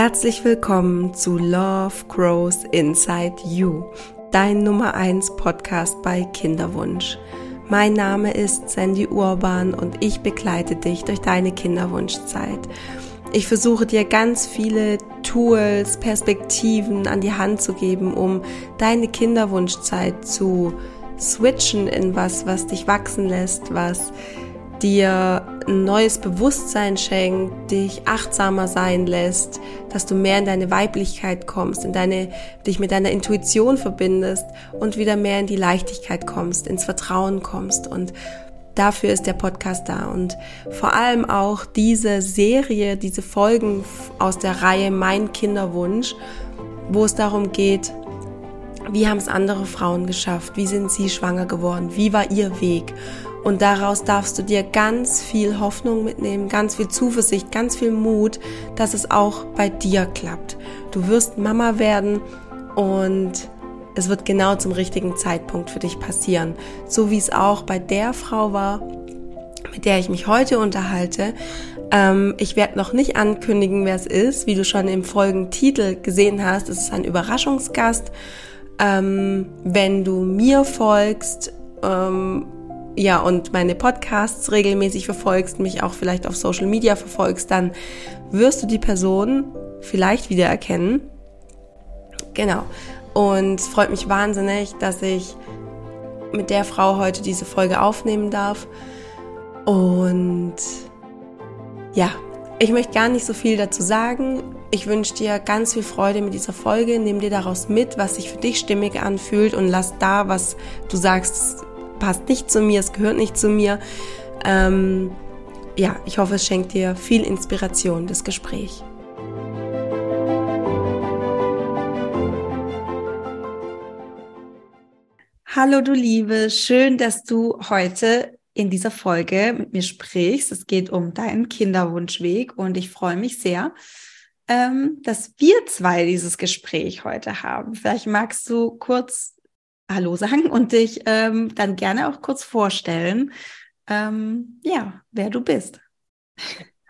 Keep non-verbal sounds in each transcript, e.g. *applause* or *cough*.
Herzlich willkommen zu Love Grows Inside You, dein Nummer 1 Podcast bei Kinderwunsch. Mein Name ist Sandy Urban und ich begleite dich durch deine Kinderwunschzeit. Ich versuche dir ganz viele Tools, Perspektiven an die Hand zu geben, um deine Kinderwunschzeit zu switchen in was, was dich wachsen lässt, was dir ein neues Bewusstsein schenkt, dich achtsamer sein lässt, dass du mehr in deine Weiblichkeit kommst, in deine, dich mit deiner Intuition verbindest und wieder mehr in die Leichtigkeit kommst, ins Vertrauen kommst und dafür ist der Podcast da und vor allem auch diese Serie, diese Folgen aus der Reihe Mein Kinderwunsch, wo es darum geht, wie haben es andere Frauen geschafft? Wie sind sie schwanger geworden? Wie war ihr Weg? Und daraus darfst du dir ganz viel Hoffnung mitnehmen, ganz viel Zuversicht, ganz viel Mut, dass es auch bei dir klappt. Du wirst Mama werden und es wird genau zum richtigen Zeitpunkt für dich passieren. So wie es auch bei der Frau war, mit der ich mich heute unterhalte. Ähm, ich werde noch nicht ankündigen, wer es ist. Wie du schon im Folgentitel gesehen hast, es ist ein Überraschungsgast. Ähm, wenn du mir folgst, ähm, ja, und meine Podcasts regelmäßig verfolgst, mich auch vielleicht auf Social Media verfolgst, dann wirst du die Person vielleicht wiedererkennen. Genau. Und es freut mich wahnsinnig, dass ich mit der Frau heute diese Folge aufnehmen darf. Und ja, ich möchte gar nicht so viel dazu sagen. Ich wünsche dir ganz viel Freude mit dieser Folge. Nimm dir daraus mit, was sich für dich stimmig anfühlt und lass da, was du sagst, passt nicht zu mir, es gehört nicht zu mir. Ähm, ja, ich hoffe, es schenkt dir viel Inspiration, das Gespräch. Hallo du Liebe, schön, dass du heute in dieser Folge mit mir sprichst. Es geht um deinen Kinderwunschweg und ich freue mich sehr, ähm, dass wir zwei dieses Gespräch heute haben. Vielleicht magst du kurz Hallo sagen und dich ähm, dann gerne auch kurz vorstellen, ähm, ja, wer du bist.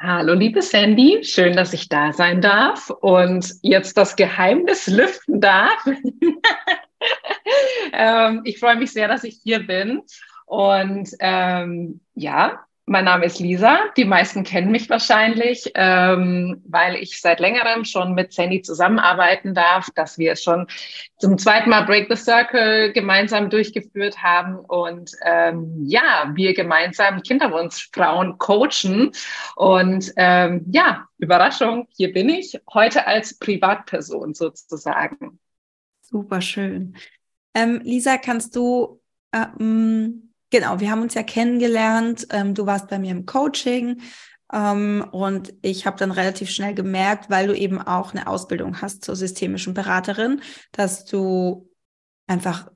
Hallo, liebe Sandy, schön, dass ich da sein darf und jetzt das Geheimnis lüften darf. *laughs* ähm, ich freue mich sehr, dass ich hier bin. Und ähm, ja, mein Name ist Lisa. Die meisten kennen mich wahrscheinlich, ähm, weil ich seit längerem schon mit Sandy zusammenarbeiten darf, dass wir schon zum zweiten Mal Break the Circle gemeinsam durchgeführt haben und ähm, ja, wir gemeinsam Kinderwunschfrauen coachen. Und ähm, ja, Überraschung, hier bin ich heute als Privatperson sozusagen. Super schön. Ähm, Lisa, kannst du ähm Genau, wir haben uns ja kennengelernt. Ähm, du warst bei mir im Coaching ähm, und ich habe dann relativ schnell gemerkt, weil du eben auch eine Ausbildung hast zur systemischen Beraterin, dass du einfach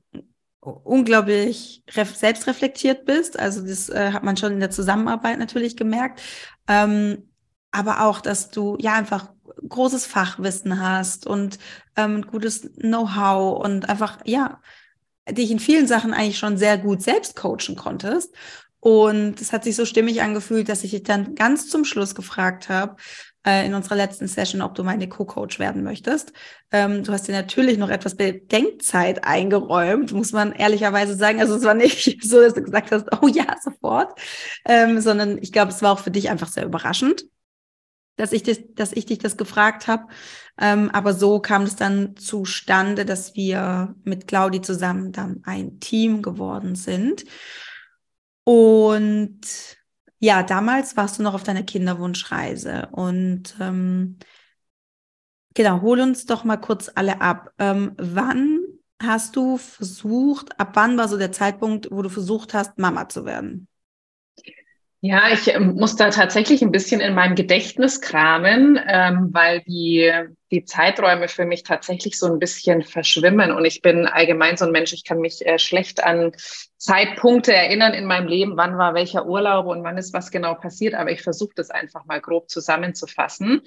unglaublich selbstreflektiert bist. Also das äh, hat man schon in der Zusammenarbeit natürlich gemerkt. Ähm, aber auch, dass du ja einfach großes Fachwissen hast und ähm, gutes Know-how und einfach ja dich in vielen Sachen eigentlich schon sehr gut selbst coachen konntest. Und es hat sich so stimmig angefühlt, dass ich dich dann ganz zum Schluss gefragt habe, äh, in unserer letzten Session, ob du meine Co-Coach werden möchtest. Ähm, du hast dir natürlich noch etwas Bedenkzeit eingeräumt, muss man ehrlicherweise sagen. Also es war nicht *laughs* so, dass du gesagt hast, oh ja, sofort, ähm, sondern ich glaube, es war auch für dich einfach sehr überraschend dass ich, das, dass ich dich das gefragt habe. Ähm, aber so kam es dann zustande, dass wir mit Claudi zusammen dann ein Team geworden sind. Und ja, damals warst du noch auf deiner Kinderwunschreise. Und ähm, genau, hol uns doch mal kurz alle ab. Ähm, wann hast du versucht, ab wann war so der Zeitpunkt, wo du versucht hast, Mama zu werden? Ja, ich ähm, muss da tatsächlich ein bisschen in meinem Gedächtnis kramen, ähm, weil die, die Zeiträume für mich tatsächlich so ein bisschen verschwimmen. Und ich bin allgemein so ein Mensch, ich kann mich äh, schlecht an Zeitpunkte erinnern in meinem Leben, wann war welcher Urlaub und wann ist was genau passiert. Aber ich versuche das einfach mal grob zusammenzufassen.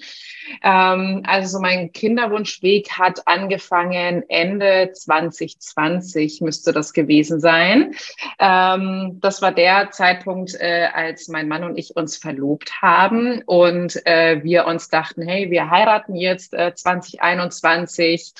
Ähm, also so mein Kinderwunschweg hat angefangen Ende 2020 müsste das gewesen sein. Ähm, das war der Zeitpunkt, äh, als mein Mann und ich uns verlobt haben und äh, wir uns dachten, hey, wir heiraten jetzt äh, 2021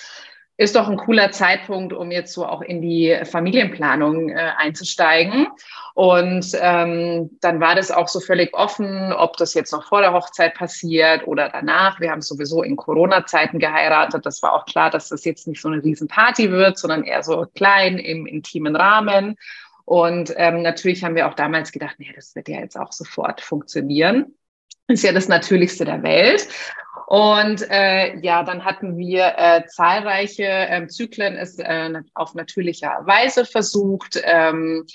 ist doch ein cooler Zeitpunkt, um jetzt so auch in die Familienplanung äh, einzusteigen. Und ähm, dann war das auch so völlig offen, ob das jetzt noch vor der Hochzeit passiert oder danach. Wir haben sowieso in Corona-Zeiten geheiratet. Das war auch klar, dass das jetzt nicht so eine Riesenparty wird, sondern eher so klein im intimen Rahmen. Und ähm, natürlich haben wir auch damals gedacht, nee, das wird ja jetzt auch sofort funktionieren. Ist ja das Natürlichste der Welt. Und äh, ja, dann hatten wir äh, zahlreiche äh, Zyklen es äh, auf natürlicher Weise versucht. Ähm,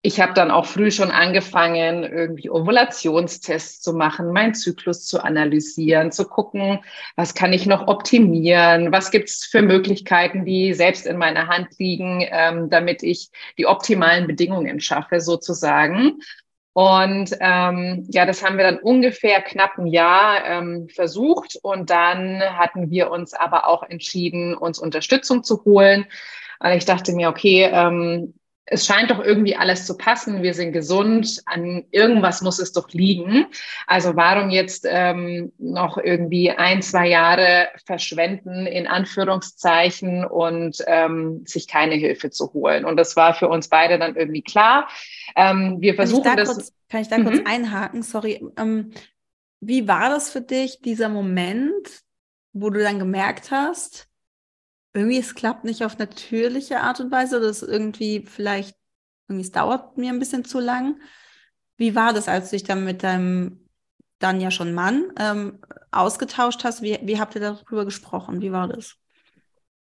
ich habe dann auch früh schon angefangen, irgendwie Ovulationstests zu machen, meinen Zyklus zu analysieren, zu gucken, was kann ich noch optimieren, was gibt es für Möglichkeiten, die selbst in meiner Hand liegen, ähm, damit ich die optimalen Bedingungen schaffe, sozusagen. Und ähm, ja, das haben wir dann ungefähr knapp ein Jahr ähm, versucht. Und dann hatten wir uns aber auch entschieden, uns Unterstützung zu holen. Weil ich dachte mir, okay, ähm, es scheint doch irgendwie alles zu passen. Wir sind gesund. An irgendwas muss es doch liegen. Also warum jetzt ähm, noch irgendwie ein, zwei Jahre verschwenden, in Anführungszeichen, und ähm, sich keine Hilfe zu holen? Und das war für uns beide dann irgendwie klar. Ähm, wir versuchen kann das. Kurz, kann ich da mhm. kurz einhaken? Sorry. Ähm, wie war das für dich, dieser Moment, wo du dann gemerkt hast, irgendwie es klappt nicht auf natürliche Art und Weise oder es irgendwie vielleicht, irgendwie es dauert mir ein bisschen zu lang. Wie war das, als du dich dann mit deinem dann ja schon Mann ähm, ausgetauscht hast? Wie, wie habt ihr darüber gesprochen? Wie war das?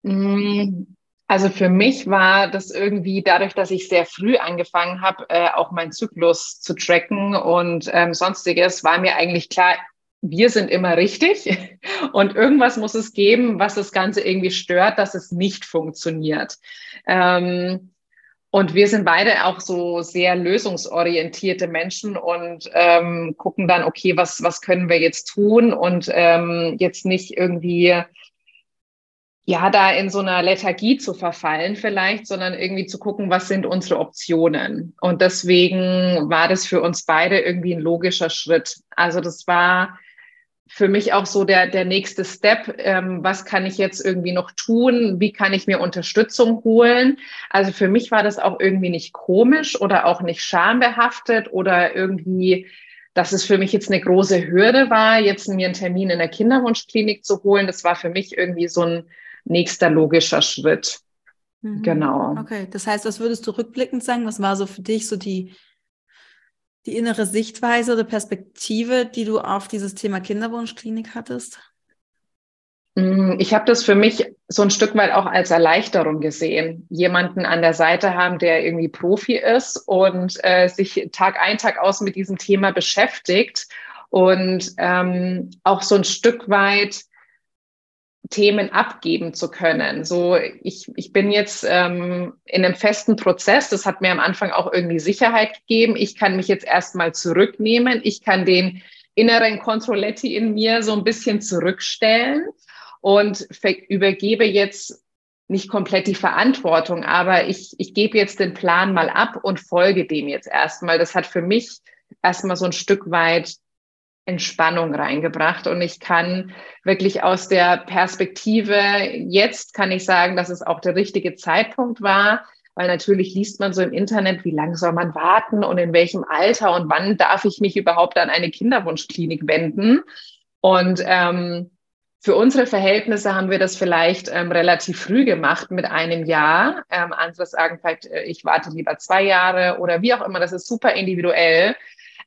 Mm, also für mich war das irgendwie dadurch, dass ich sehr früh angefangen habe, äh, auch meinen Zyklus zu tracken und ähm, sonstiges, war mir eigentlich klar, wir sind immer richtig *laughs* und irgendwas muss es geben, was das Ganze irgendwie stört, dass es nicht funktioniert. Ähm, und wir sind beide auch so sehr lösungsorientierte Menschen und ähm, gucken dann, okay, was, was können wir jetzt tun und ähm, jetzt nicht irgendwie ja, da in so einer Lethargie zu verfallen vielleicht, sondern irgendwie zu gucken, was sind unsere Optionen. Und deswegen war das für uns beide irgendwie ein logischer Schritt. Also das war für mich auch so der, der nächste Step. Ähm, was kann ich jetzt irgendwie noch tun? Wie kann ich mir Unterstützung holen? Also für mich war das auch irgendwie nicht komisch oder auch nicht schambehaftet oder irgendwie, dass es für mich jetzt eine große Hürde war, jetzt mir einen Termin in der Kinderwunschklinik zu holen. Das war für mich irgendwie so ein nächster logischer Schritt. Mhm. Genau. Okay, das heißt, was würdest du rückblickend sagen? Was war so für dich so die die innere Sichtweise oder Perspektive, die du auf dieses Thema Kinderwunschklinik hattest? Mm, ich habe das für mich so ein Stück weit auch als Erleichterung gesehen, jemanden an der Seite haben, der irgendwie Profi ist und äh, sich Tag ein, Tag aus mit diesem Thema beschäftigt und ähm, auch so ein Stück weit Themen abgeben zu können. So, ich, ich bin jetzt ähm, in einem festen Prozess. Das hat mir am Anfang auch irgendwie Sicherheit gegeben. Ich kann mich jetzt erstmal zurücknehmen. Ich kann den inneren Controletti in mir so ein bisschen zurückstellen und übergebe jetzt nicht komplett die Verantwortung, aber ich, ich gebe jetzt den Plan mal ab und folge dem jetzt erstmal. Das hat für mich erstmal so ein Stück weit Entspannung reingebracht und ich kann wirklich aus der Perspektive jetzt kann ich sagen, dass es auch der richtige Zeitpunkt war, weil natürlich liest man so im Internet, wie lange soll man warten und in welchem Alter und wann darf ich mich überhaupt an eine Kinderwunschklinik wenden und ähm, für unsere Verhältnisse haben wir das vielleicht ähm, relativ früh gemacht mit einem Jahr. Ähm, andere sagen vielleicht, äh, ich warte lieber zwei Jahre oder wie auch immer. Das ist super individuell.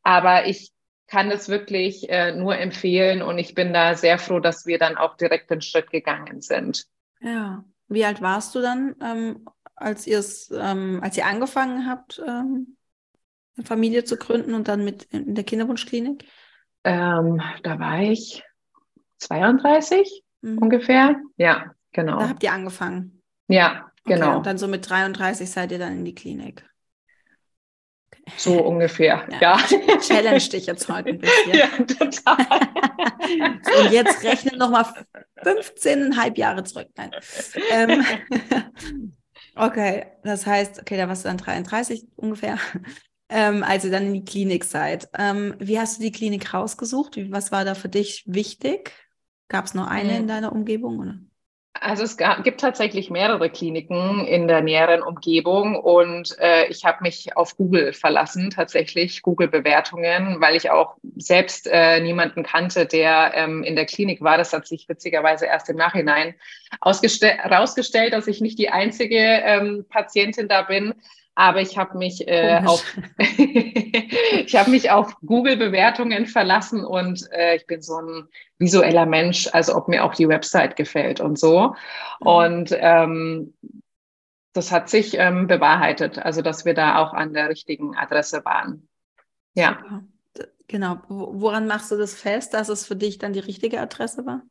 Aber ich kann es wirklich äh, nur empfehlen und ich bin da sehr froh, dass wir dann auch direkt den Schritt gegangen sind. Ja, wie alt warst du dann, ähm, als ihr es, ähm, als ihr angefangen habt, ähm, eine Familie zu gründen und dann mit in der Kinderwunschklinik? Ähm, da war ich 32. mhm. ungefähr. Ja, genau. Da habt ihr angefangen. Ja, genau. Okay, und dann so mit 33 seid ihr dann in die Klinik. So ungefähr, ja. ja. Challenge dich jetzt heute ein bisschen. Ja, total. und jetzt rechne nochmal 15,5 Jahre zurück. Nein. Ähm, okay, das heißt, okay, da warst du dann 33 ungefähr, ähm, als ihr dann in die Klinik seid. Ähm, wie hast du die Klinik rausgesucht? Was war da für dich wichtig? Gab es nur eine hm. in deiner Umgebung? Oder? Also es gibt tatsächlich mehrere Kliniken in der näheren Umgebung und äh, ich habe mich auf Google verlassen, tatsächlich Google-Bewertungen, weil ich auch selbst äh, niemanden kannte, der ähm, in der Klinik war. Das hat sich witzigerweise erst im Nachhinein herausgestellt, dass ich nicht die einzige ähm, Patientin da bin. Aber ich habe mich äh, auf *laughs* ich habe mich auf Google Bewertungen verlassen und äh, ich bin so ein visueller Mensch, also ob mir auch die Website gefällt und so. Mhm. Und ähm, das hat sich ähm, bewahrheitet, also dass wir da auch an der richtigen Adresse waren. Ja. Genau. Woran machst du das fest, dass es für dich dann die richtige Adresse war?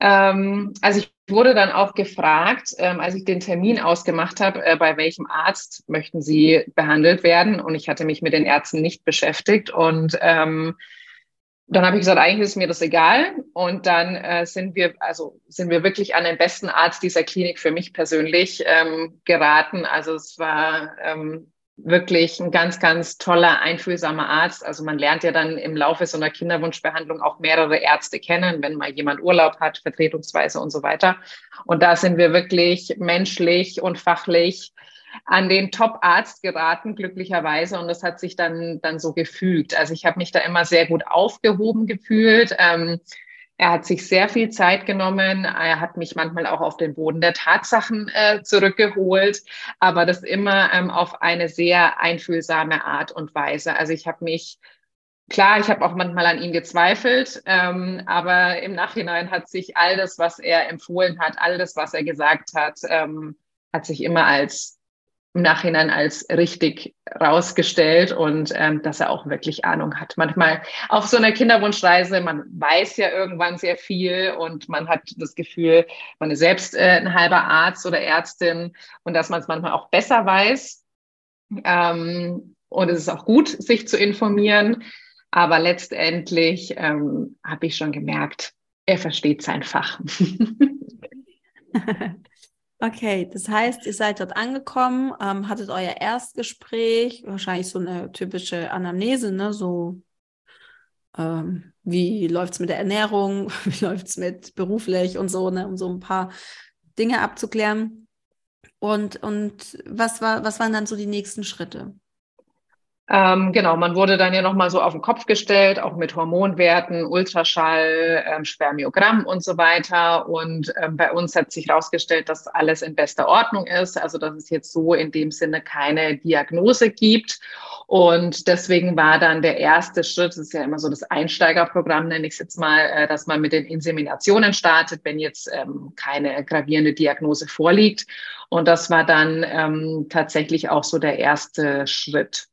Ähm, also ich wurde dann auch gefragt, ähm, als ich den Termin ausgemacht habe, äh, bei welchem Arzt möchten Sie behandelt werden? Und ich hatte mich mit den Ärzten nicht beschäftigt. Und ähm, dann habe ich gesagt, eigentlich ist mir das egal. Und dann äh, sind wir, also sind wir wirklich an den besten Arzt dieser Klinik für mich persönlich ähm, geraten. Also es war ähm, wirklich ein ganz, ganz toller, einfühlsamer Arzt. Also man lernt ja dann im Laufe so einer Kinderwunschbehandlung auch mehrere Ärzte kennen, wenn mal jemand Urlaub hat, vertretungsweise und so weiter. Und da sind wir wirklich menschlich und fachlich an den Top-Arzt geraten, glücklicherweise. Und das hat sich dann, dann so gefügt. Also ich habe mich da immer sehr gut aufgehoben gefühlt. Ähm, er hat sich sehr viel Zeit genommen. Er hat mich manchmal auch auf den Boden der Tatsachen äh, zurückgeholt, aber das immer ähm, auf eine sehr einfühlsame Art und Weise. Also ich habe mich Klar, ich habe auch manchmal an ihm gezweifelt, ähm, aber im Nachhinein hat sich all das, was er empfohlen hat, all das, was er gesagt hat, ähm, hat sich immer als im Nachhinein als richtig rausgestellt und ähm, dass er auch wirklich Ahnung hat. Manchmal auf so einer Kinderwunschreise, man weiß ja irgendwann sehr viel und man hat das Gefühl, man ist selbst äh, ein halber Arzt oder Ärztin und dass man es manchmal auch besser weiß. Ähm, und es ist auch gut, sich zu informieren. Aber letztendlich ähm, habe ich schon gemerkt, er versteht sein Fach. *laughs* Okay, das heißt, ihr seid dort angekommen, ähm, hattet euer Erstgespräch, wahrscheinlich so eine typische Anamnese, ne? So, ähm, wie läuft es mit der Ernährung, *laughs* wie läuft es mit beruflich und so, ne? Um so ein paar Dinge abzuklären. Und, und was, war, was waren dann so die nächsten Schritte? Ähm, genau, man wurde dann ja nochmal so auf den Kopf gestellt, auch mit Hormonwerten, Ultraschall, ähm, Spermiogramm und so weiter. Und ähm, bei uns hat sich herausgestellt, dass alles in bester Ordnung ist, also dass es jetzt so in dem Sinne keine Diagnose gibt. Und deswegen war dann der erste Schritt, das ist ja immer so das Einsteigerprogramm, nenne ich es jetzt mal, äh, dass man mit den Inseminationen startet, wenn jetzt ähm, keine gravierende Diagnose vorliegt. Und das war dann ähm, tatsächlich auch so der erste Schritt.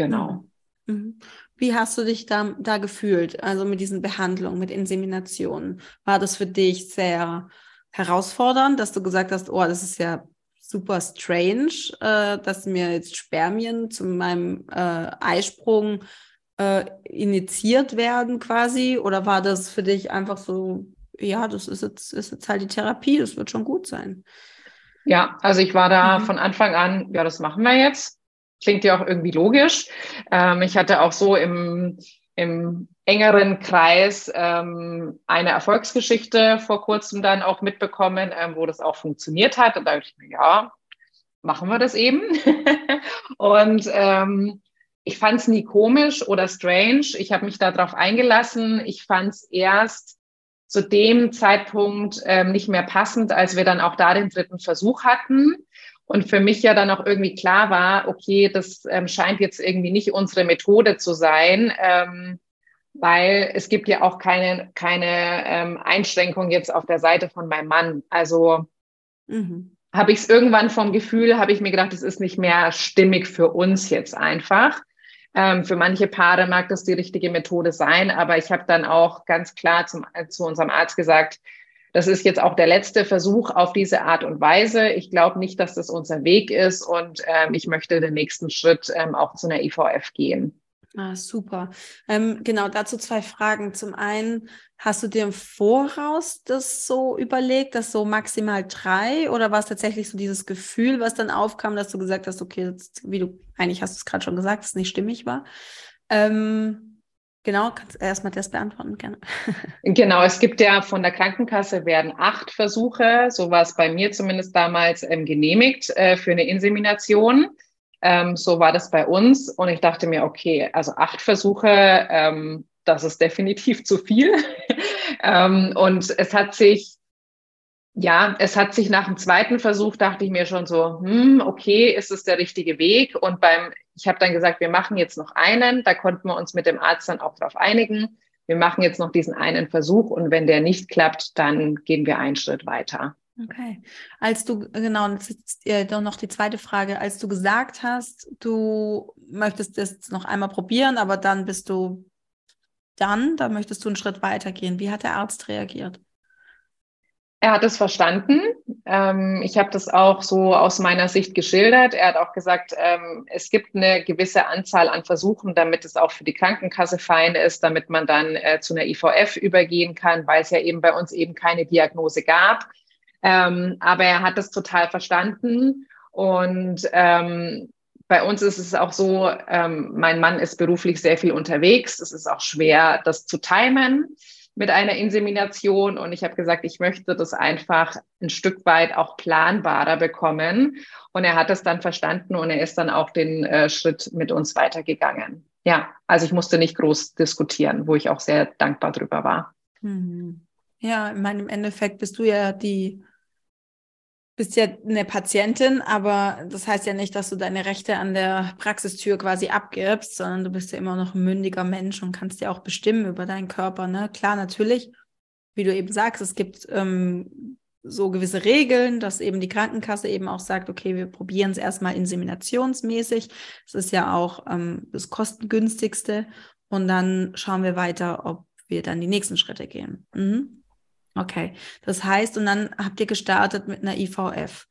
Genau. Mhm. Wie hast du dich da, da gefühlt, also mit diesen Behandlungen, mit Inseminationen? War das für dich sehr herausfordernd, dass du gesagt hast, oh, das ist ja super strange, äh, dass mir jetzt Spermien zu meinem äh, Eisprung äh, initiiert werden quasi? Oder war das für dich einfach so, ja, das ist jetzt, ist jetzt halt die Therapie, das wird schon gut sein? Ja, also ich war da mhm. von Anfang an, ja, das machen wir jetzt. Klingt ja auch irgendwie logisch. Ähm, ich hatte auch so im, im engeren Kreis ähm, eine Erfolgsgeschichte vor kurzem dann auch mitbekommen, ähm, wo das auch funktioniert hat. Und da dachte ich mir, ja, machen wir das eben. *laughs* und ähm, ich fand es nie komisch oder strange. Ich habe mich darauf eingelassen. Ich fand es erst zu dem Zeitpunkt ähm, nicht mehr passend, als wir dann auch da den dritten Versuch hatten. Und für mich ja dann auch irgendwie klar war, okay, das ähm, scheint jetzt irgendwie nicht unsere Methode zu sein, ähm, weil es gibt ja auch keine, keine ähm, Einschränkung jetzt auf der Seite von meinem Mann. Also mhm. habe ich es irgendwann vom Gefühl, habe ich mir gedacht, es ist nicht mehr stimmig für uns jetzt einfach. Ähm, für manche Paare mag das die richtige Methode sein, aber ich habe dann auch ganz klar zum, äh, zu unserem Arzt gesagt, das ist jetzt auch der letzte Versuch auf diese Art und Weise. Ich glaube nicht, dass das unser Weg ist und ähm, ich möchte den nächsten Schritt ähm, auch zu einer IVF gehen. Ah, super. Ähm, genau, dazu zwei Fragen. Zum einen, hast du dir im Voraus das so überlegt, dass so maximal drei oder war es tatsächlich so dieses Gefühl, was dann aufkam, dass du gesagt hast, okay, wie du, eigentlich hast du es gerade schon gesagt, dass es nicht stimmig war? Ähm, Genau, kannst du erstmal das beantworten, gerne. *laughs* Genau, es gibt ja von der Krankenkasse werden acht Versuche, so war es bei mir zumindest damals ähm, genehmigt äh, für eine Insemination. Ähm, so war das bei uns. Und ich dachte mir, okay, also acht Versuche, ähm, das ist definitiv zu viel. *laughs* ähm, und es hat sich, ja, es hat sich nach dem zweiten Versuch, dachte ich mir schon so, hm, okay, ist es der richtige Weg? Und beim, ich habe dann gesagt, wir machen jetzt noch einen. Da konnten wir uns mit dem Arzt dann auch darauf einigen. Wir machen jetzt noch diesen einen Versuch und wenn der nicht klappt, dann gehen wir einen Schritt weiter. Okay. Als du, genau, äh, doch noch die zweite Frage, als du gesagt hast, du möchtest das noch einmal probieren, aber dann bist du dann, da möchtest du einen Schritt weitergehen. Wie hat der Arzt reagiert? Er hat es verstanden. Ähm, ich habe das auch so aus meiner Sicht geschildert. Er hat auch gesagt, ähm, es gibt eine gewisse Anzahl an Versuchen, damit es auch für die Krankenkasse fein ist, damit man dann äh, zu einer IVF übergehen kann, weil es ja eben bei uns eben keine Diagnose gab. Ähm, aber er hat es total verstanden. Und ähm, bei uns ist es auch so, ähm, mein Mann ist beruflich sehr viel unterwegs. Es ist auch schwer, das zu timen mit einer Insemination. Und ich habe gesagt, ich möchte das einfach ein Stück weit auch planbarer bekommen. Und er hat es dann verstanden und er ist dann auch den äh, Schritt mit uns weitergegangen. Ja, also ich musste nicht groß diskutieren, wo ich auch sehr dankbar drüber war. Mhm. Ja, in meinem Endeffekt bist du ja die bist ja eine Patientin, aber das heißt ja nicht, dass du deine Rechte an der Praxistür quasi abgibst, sondern du bist ja immer noch ein mündiger Mensch und kannst ja auch bestimmen über deinen Körper. Ne? Klar, natürlich, wie du eben sagst, es gibt ähm, so gewisse Regeln, dass eben die Krankenkasse eben auch sagt, okay, wir probieren es erstmal inseminationsmäßig. Das ist ja auch ähm, das kostengünstigste. Und dann schauen wir weiter, ob wir dann die nächsten Schritte gehen. Mhm. Okay, das heißt, und dann habt ihr gestartet mit einer IVF.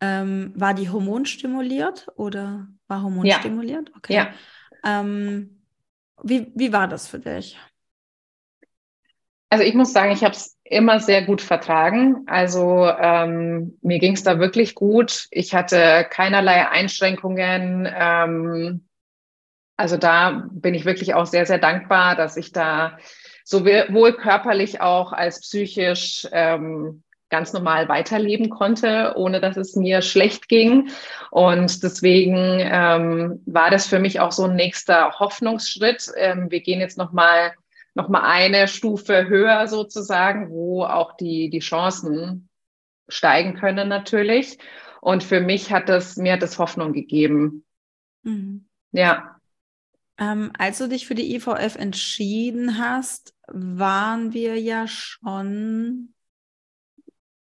Ähm, war die hormonstimuliert oder war hormonstimuliert? Ja. Okay. Ja. Ähm, wie, wie war das für dich? Also ich muss sagen, ich habe es immer sehr gut vertragen. Also ähm, mir ging es da wirklich gut. Ich hatte keinerlei Einschränkungen. Ähm, also da bin ich wirklich auch sehr, sehr dankbar, dass ich da sowohl körperlich auch als psychisch ähm, ganz normal weiterleben konnte, ohne dass es mir schlecht ging. Und deswegen ähm, war das für mich auch so ein nächster Hoffnungsschritt. Ähm, wir gehen jetzt noch mal noch mal eine Stufe höher sozusagen, wo auch die die Chancen steigen können natürlich. Und für mich hat das mir hat das Hoffnung gegeben. Mhm. Ja. Ähm, als du dich für die IVF entschieden hast, waren wir ja schon,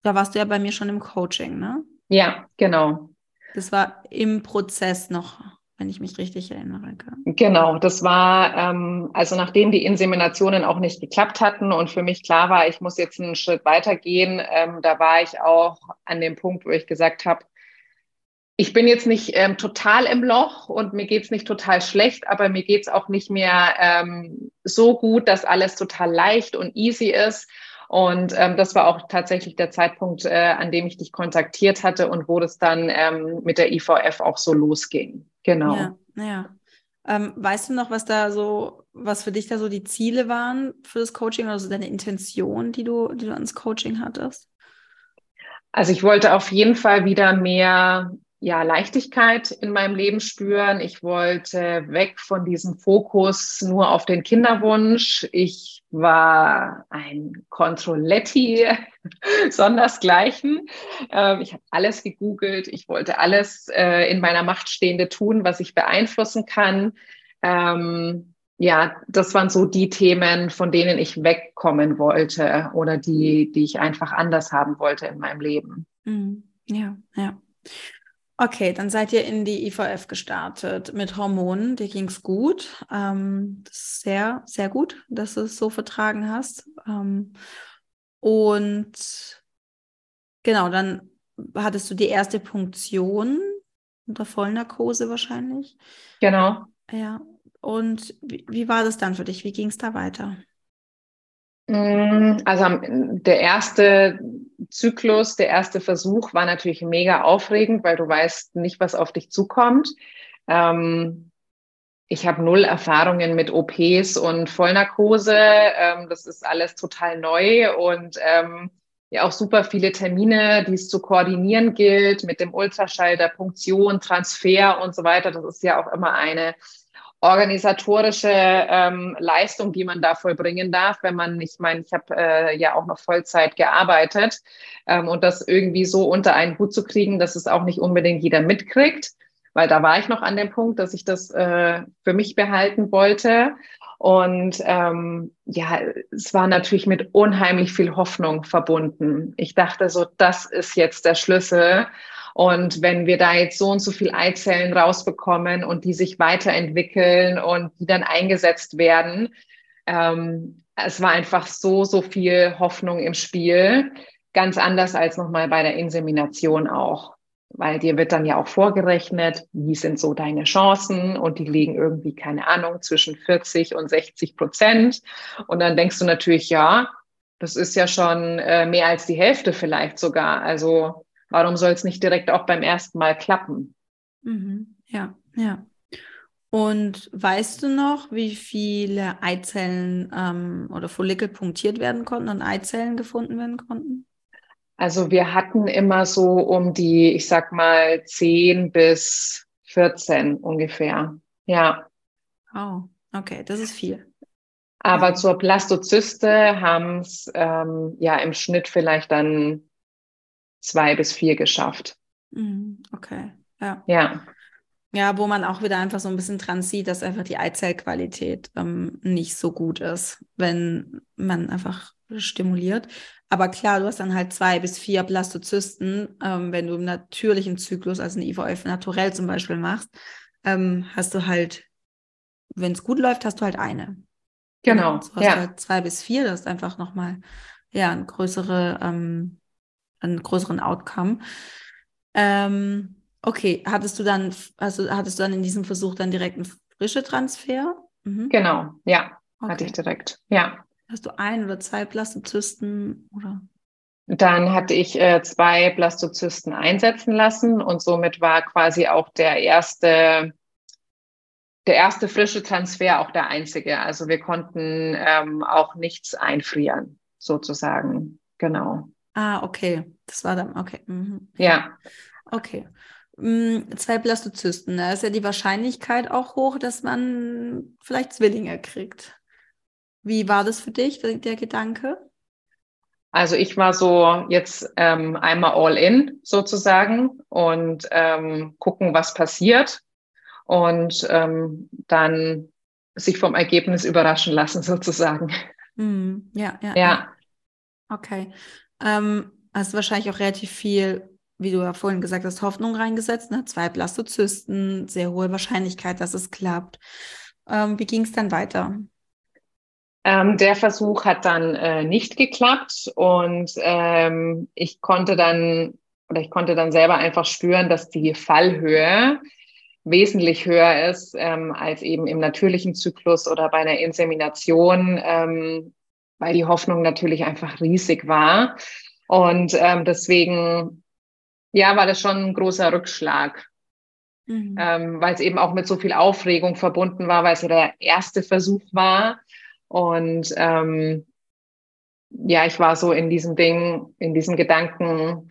da warst du ja bei mir schon im Coaching, ne? Ja, genau. Das war im Prozess noch, wenn ich mich richtig erinnere. Genau, das war, ähm, also nachdem die Inseminationen auch nicht geklappt hatten und für mich klar war, ich muss jetzt einen Schritt weitergehen, ähm, da war ich auch an dem Punkt, wo ich gesagt habe, ich bin jetzt nicht ähm, total im Loch und mir geht's nicht total schlecht, aber mir geht's auch nicht mehr ähm, so gut, dass alles total leicht und easy ist. Und ähm, das war auch tatsächlich der Zeitpunkt, äh, an dem ich dich kontaktiert hatte und wo das dann ähm, mit der IVF auch so losging. Genau. Ja, ja. Ähm, weißt du noch, was da so, was für dich da so die Ziele waren für das Coaching oder so deine Intention, die du, die du ans Coaching hattest? Also ich wollte auf jeden Fall wieder mehr ja, Leichtigkeit in meinem Leben spüren. Ich wollte weg von diesem Fokus nur auf den Kinderwunsch. Ich war ein Controletti, *laughs* sondersgleichen. Ähm, ich habe alles gegoogelt. Ich wollte alles äh, in meiner Macht Stehende tun, was ich beeinflussen kann. Ähm, ja, das waren so die Themen, von denen ich wegkommen wollte oder die, die ich einfach anders haben wollte in meinem Leben. Mhm. Ja, ja. Okay, dann seid ihr in die IVF gestartet mit Hormonen. Dir ging es gut. Ähm, sehr, sehr gut, dass du es so vertragen hast. Ähm, Und genau, dann hattest du die erste Punktion unter Vollnarkose wahrscheinlich. Genau. Ja. Und wie, wie war das dann für dich? Wie ging es da weiter? Mm, also der erste Zyklus, der erste Versuch war natürlich mega aufregend, weil du weißt nicht, was auf dich zukommt. Ähm, ich habe null Erfahrungen mit OPs und Vollnarkose. Ähm, das ist alles total neu und ähm, ja auch super viele Termine, die es zu koordinieren gilt mit dem Ultraschall, der Punktion, Transfer und so weiter. Das ist ja auch immer eine organisatorische ähm, Leistung, die man da vollbringen darf, wenn man, ich meine, ich habe äh, ja auch noch Vollzeit gearbeitet ähm, und das irgendwie so unter einen Hut zu kriegen, dass es auch nicht unbedingt jeder mitkriegt, weil da war ich noch an dem Punkt, dass ich das äh, für mich behalten wollte. Und ähm, ja, es war natürlich mit unheimlich viel Hoffnung verbunden. Ich dachte so, das ist jetzt der Schlüssel. Und wenn wir da jetzt so und so viel Eizellen rausbekommen und die sich weiterentwickeln und die dann eingesetzt werden, ähm, es war einfach so, so viel Hoffnung im Spiel. Ganz anders als nochmal bei der Insemination auch. Weil dir wird dann ja auch vorgerechnet, wie sind so deine Chancen und die liegen irgendwie, keine Ahnung, zwischen 40 und 60 Prozent. Und dann denkst du natürlich, ja, das ist ja schon äh, mehr als die Hälfte vielleicht sogar. Also Warum soll es nicht direkt auch beim ersten Mal klappen? Mhm. Ja, ja. Und weißt du noch, wie viele Eizellen ähm, oder Follikel punktiert werden konnten und Eizellen gefunden werden konnten? Also wir hatten immer so um die, ich sag mal, 10 bis 14 ungefähr. Ja. Oh, okay, das ist viel. Aber ja. zur Blastozyste haben es ähm, ja im Schnitt vielleicht dann zwei bis vier geschafft. Mhm, okay, ja. Ja. Ja, wo man auch wieder einfach so ein bisschen dran sieht, dass einfach die Eizellqualität ähm, nicht so gut ist, wenn man einfach stimuliert. Aber klar, du hast dann halt zwei bis vier Blastozysten, ähm, wenn du im natürlichen Zyklus, also eine IVF naturell zum Beispiel machst, ähm, hast du halt, wenn es gut läuft, hast du halt eine. Genau. Du hast ja. halt zwei bis vier, das ist einfach nochmal ja, eine größere ähm, einen größeren Outcome. Ähm, okay, hattest du dann, also hattest du dann in diesem Versuch dann direkt einen frische Transfer? Mhm. Genau, ja, okay. hatte ich direkt, ja. Hast du ein oder zwei Blastozysten oder? Dann hatte ich äh, zwei Blastozysten einsetzen lassen und somit war quasi auch der erste, der erste frische Transfer auch der einzige. Also wir konnten ähm, auch nichts einfrieren, sozusagen. Genau. Ah, okay. Das war dann, okay. Mhm. Ja. Okay. Mhm, zwei Blastozysten, da ist ja die Wahrscheinlichkeit auch hoch, dass man vielleicht Zwillinge kriegt. Wie war das für dich, der, der Gedanke? Also ich war so jetzt ähm, einmal all in sozusagen und ähm, gucken, was passiert und ähm, dann sich vom Ergebnis überraschen lassen *laughs* sozusagen. Ja, ja, ja. Ja. Okay. Ähm, hast wahrscheinlich auch relativ viel, wie du ja vorhin gesagt hast, Hoffnung reingesetzt. Ne? Zwei Blastozysten, sehr hohe Wahrscheinlichkeit, dass es klappt. Ähm, wie ging es dann weiter? Ähm, der Versuch hat dann äh, nicht geklappt und ähm, ich konnte dann oder ich konnte dann selber einfach spüren, dass die Fallhöhe wesentlich höher ist ähm, als eben im natürlichen Zyklus oder bei einer Insemination. Ähm, weil die Hoffnung natürlich einfach riesig war. Und ähm, deswegen, ja, war das schon ein großer Rückschlag, mhm. ähm, weil es eben auch mit so viel Aufregung verbunden war, weil es ja der erste Versuch war. Und ähm, ja, ich war so in diesem Ding, in diesem Gedanken,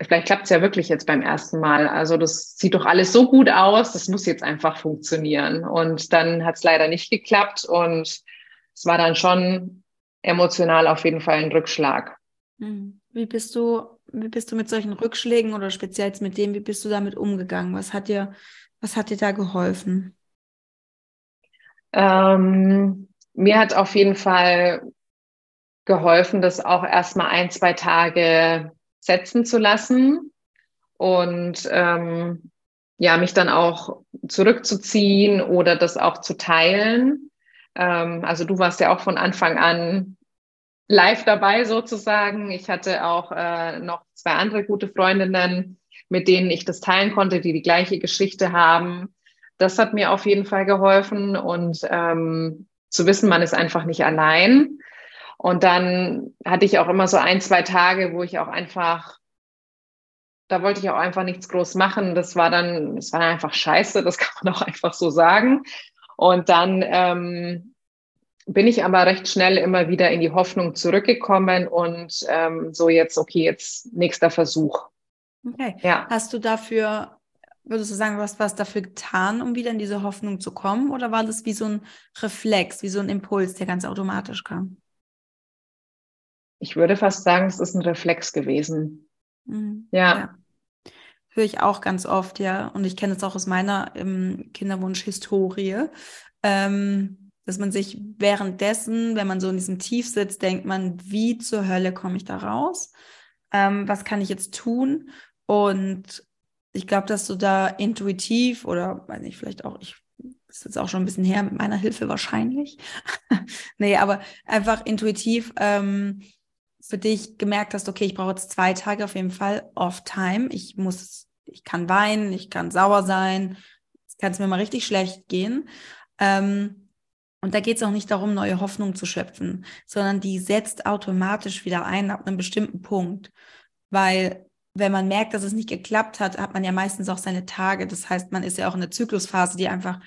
vielleicht klappt es ja wirklich jetzt beim ersten Mal. Also das sieht doch alles so gut aus, das muss jetzt einfach funktionieren. Und dann hat es leider nicht geklappt und es war dann schon emotional auf jeden Fall ein Rückschlag. Hm. Wie bist du, wie bist du mit solchen Rückschlägen oder speziell mit dem, wie bist du damit umgegangen? Was hat dir, was hat dir da geholfen? Ähm, mir hat auf jeden Fall geholfen, das auch erstmal ein, zwei Tage setzen zu lassen und ähm, ja, mich dann auch zurückzuziehen oder das auch zu teilen. Ähm, also du warst ja auch von Anfang an live dabei sozusagen. Ich hatte auch äh, noch zwei andere gute Freundinnen, mit denen ich das teilen konnte, die die gleiche Geschichte haben. Das hat mir auf jeden Fall geholfen und ähm, zu wissen, man ist einfach nicht allein. Und dann hatte ich auch immer so ein, zwei Tage, wo ich auch einfach, da wollte ich auch einfach nichts groß machen. Das war dann, das war einfach scheiße, das *laughs* kann man auch einfach so sagen. Und dann ähm, bin ich aber recht schnell immer wieder in die Hoffnung zurückgekommen und ähm, so jetzt, okay, jetzt nächster Versuch. Okay. Ja. Hast du dafür, würdest du sagen, du hast was dafür getan, um wieder in diese Hoffnung zu kommen? Oder war das wie so ein Reflex, wie so ein Impuls, der ganz automatisch kam? Ich würde fast sagen, es ist ein Reflex gewesen. Mhm. ja. ja höre ich auch ganz oft, ja. Und ich kenne es auch aus meiner ähm, Kinderwunsch-Historie, ähm, dass man sich währenddessen, wenn man so in diesem Tief sitzt, denkt man, wie zur Hölle komme ich da raus? Ähm, was kann ich jetzt tun? Und ich glaube, dass du da intuitiv oder, weiß nicht, vielleicht auch, ich ist jetzt auch schon ein bisschen her mit meiner Hilfe wahrscheinlich. *laughs* nee, aber einfach intuitiv ähm, für dich gemerkt hast, okay, ich brauche jetzt zwei Tage auf jeden Fall off-time. Ich muss, ich kann weinen, ich kann sauer sein, es kann es mir mal richtig schlecht gehen. Ähm, und da geht es auch nicht darum, neue Hoffnung zu schöpfen, sondern die setzt automatisch wieder ein ab einem bestimmten Punkt. Weil wenn man merkt, dass es nicht geklappt hat, hat man ja meistens auch seine Tage. Das heißt, man ist ja auch in einer Zyklusphase, die einfach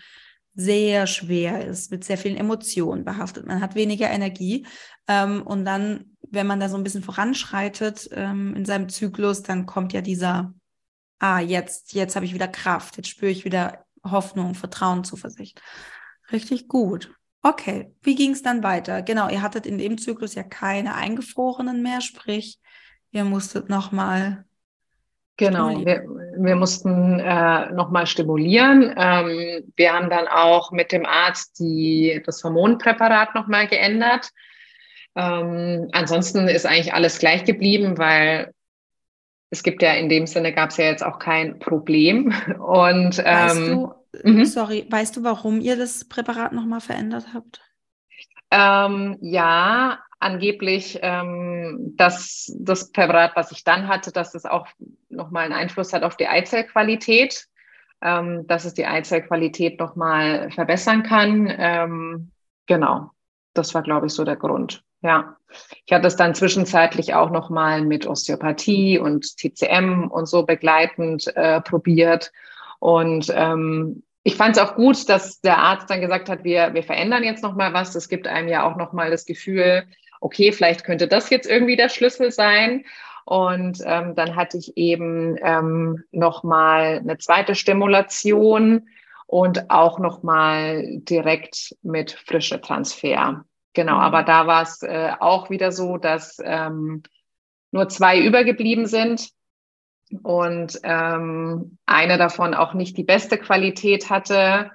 sehr schwer ist, mit sehr vielen Emotionen behaftet. Man hat weniger Energie. Ähm, und dann, wenn man da so ein bisschen voranschreitet ähm, in seinem Zyklus, dann kommt ja dieser, ah, jetzt, jetzt habe ich wieder Kraft, jetzt spüre ich wieder Hoffnung, Vertrauen, Zuversicht. Richtig gut. Okay, wie ging es dann weiter? Genau, ihr hattet in dem Zyklus ja keine eingefrorenen mehr, sprich, ihr musstet nochmal. Genau, wir, wir mussten äh, nochmal stimulieren. Ähm, wir haben dann auch mit dem Arzt die, das Hormonpräparat nochmal geändert. Ähm, ansonsten ist eigentlich alles gleich geblieben, weil es gibt ja in dem Sinne gab es ja jetzt auch kein Problem. *laughs* Und ähm, weißt du, Mhm. Sorry, weißt du, warum ihr das Präparat nochmal verändert habt? Ähm, ja, angeblich, ähm, dass das Präparat, was ich dann hatte, dass es auch nochmal einen Einfluss hat auf die Eizellqualität, ähm, dass es die Eizellqualität nochmal verbessern kann. Ähm, genau, das war, glaube ich, so der Grund. Ja, ich hatte es dann zwischenzeitlich auch nochmal mit Osteopathie und TCM und so begleitend äh, probiert. Und ähm, ich fand es auch gut, dass der Arzt dann gesagt hat, wir, wir verändern jetzt noch mal was. Das gibt einem ja auch noch mal das Gefühl, okay, vielleicht könnte das jetzt irgendwie der Schlüssel sein. Und ähm, dann hatte ich eben ähm, noch mal eine zweite Stimulation und auch noch mal direkt mit frische Transfer. Genau, mhm. aber da war es äh, auch wieder so, dass ähm, nur zwei übergeblieben sind und ähm, eine davon auch nicht die beste Qualität hatte.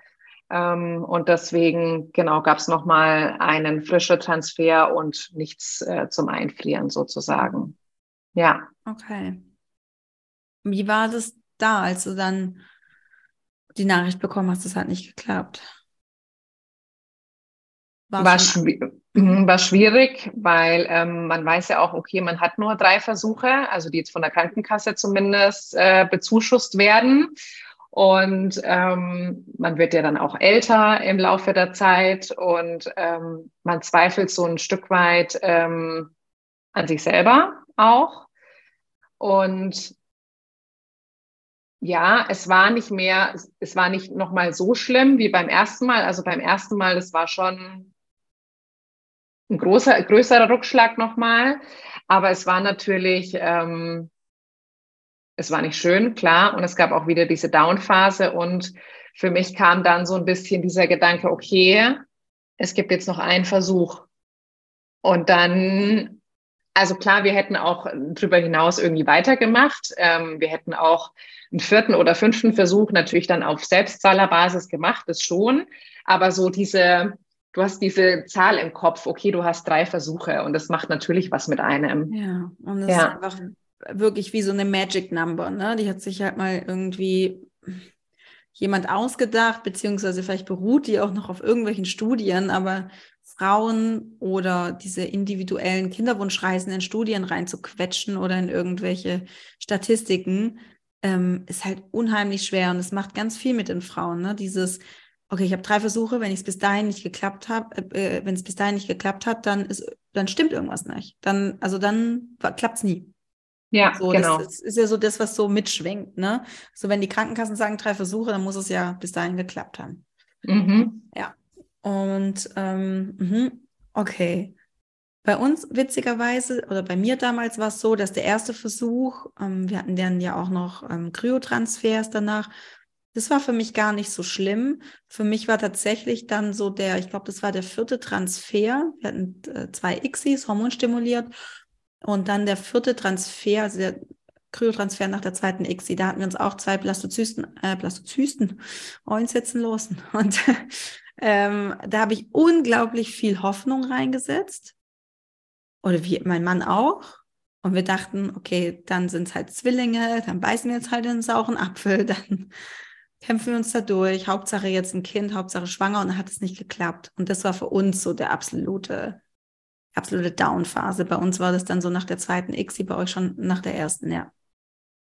Ähm, und deswegen, genau, gab es nochmal einen frischen Transfer und nichts äh, zum Einfrieren sozusagen. Ja. Okay. Wie war das da, als du dann die Nachricht bekommen hast, das hat nicht geklappt? War, war, schwi mhm, war schwierig, weil ähm, man weiß ja auch, okay, man hat nur drei Versuche, also die jetzt von der Krankenkasse zumindest äh, bezuschusst werden. Und ähm, man wird ja dann auch älter im Laufe der Zeit und ähm, man zweifelt so ein Stück weit ähm, an sich selber auch. Und ja, es war nicht mehr, es war nicht nochmal so schlimm wie beim ersten Mal. Also beim ersten Mal, das war schon ein großer, größerer Rückschlag nochmal. Aber es war natürlich, ähm, es war nicht schön, klar. Und es gab auch wieder diese Down-Phase. Und für mich kam dann so ein bisschen dieser Gedanke, okay, es gibt jetzt noch einen Versuch. Und dann, also klar, wir hätten auch darüber hinaus irgendwie weitergemacht. Ähm, wir hätten auch einen vierten oder fünften Versuch natürlich dann auf Selbstzahlerbasis gemacht, das schon. Aber so diese, du hast diese Zahl im Kopf, okay, du hast drei Versuche und das macht natürlich was mit einem. Ja, und das ja. ist einfach wirklich wie so eine Magic Number, ne? Die hat sich halt mal irgendwie jemand ausgedacht, beziehungsweise vielleicht beruht die auch noch auf irgendwelchen Studien, aber Frauen oder diese individuellen Kinderwunschreisen in Studien reinzuquetschen oder in irgendwelche Statistiken, ähm, ist halt unheimlich schwer und es macht ganz viel mit den Frauen. Ne? Dieses, okay, ich habe drei Versuche, wenn es bis dahin nicht geklappt habe, äh, äh wenn es bis dahin nicht geklappt hat, dann ist, dann stimmt irgendwas nicht. Dann, also dann klappt es nie. Ja, so, genau. Das, das, ist ja so das, was so mitschwingt. Ne? So, wenn die Krankenkassen sagen drei Versuche, dann muss es ja bis dahin geklappt haben. Mhm. Ja. Und ähm, mh, okay. Bei uns witzigerweise, oder bei mir damals war es so, dass der erste Versuch, ähm, wir hatten dann ja auch noch ähm, Kryotransfers danach, das war für mich gar nicht so schlimm. Für mich war tatsächlich dann so der, ich glaube, das war der vierte Transfer. Wir hatten äh, zwei ICSIs, hormonstimuliert. Und dann der vierte Transfer, also der Kryotransfer nach der zweiten ICSI, da hatten wir uns auch zwei Blastozysten, äh, Blastozysten einsetzen lassen. *laughs* Und ähm, da habe ich unglaublich viel Hoffnung reingesetzt. Oder wie mein Mann auch. Und wir dachten, okay, dann sind es halt Zwillinge, dann beißen wir jetzt halt den sauren Apfel, *laughs* dann kämpfen wir uns da durch. Hauptsache jetzt ein Kind, Hauptsache schwanger und dann hat es nicht geklappt. Und das war für uns so der absolute, absolute Down-Phase. Bei uns war das dann so nach der zweiten ICSI, bei euch schon nach der ersten, ja.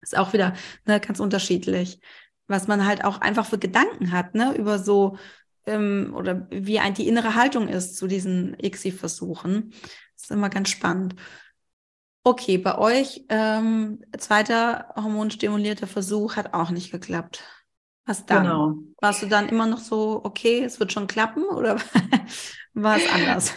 Ist auch wieder ne, ganz unterschiedlich, was man halt auch einfach für Gedanken hat, ne, über so, ähm, oder wie ein, die innere Haltung ist zu diesen ICSI-Versuchen. Ist immer ganz spannend. Okay, bei euch, ähm, zweiter hormonstimulierter Versuch hat auch nicht geklappt. Was dann? Genau. Warst du dann immer noch so, okay, es wird schon klappen oder *laughs* war es anders?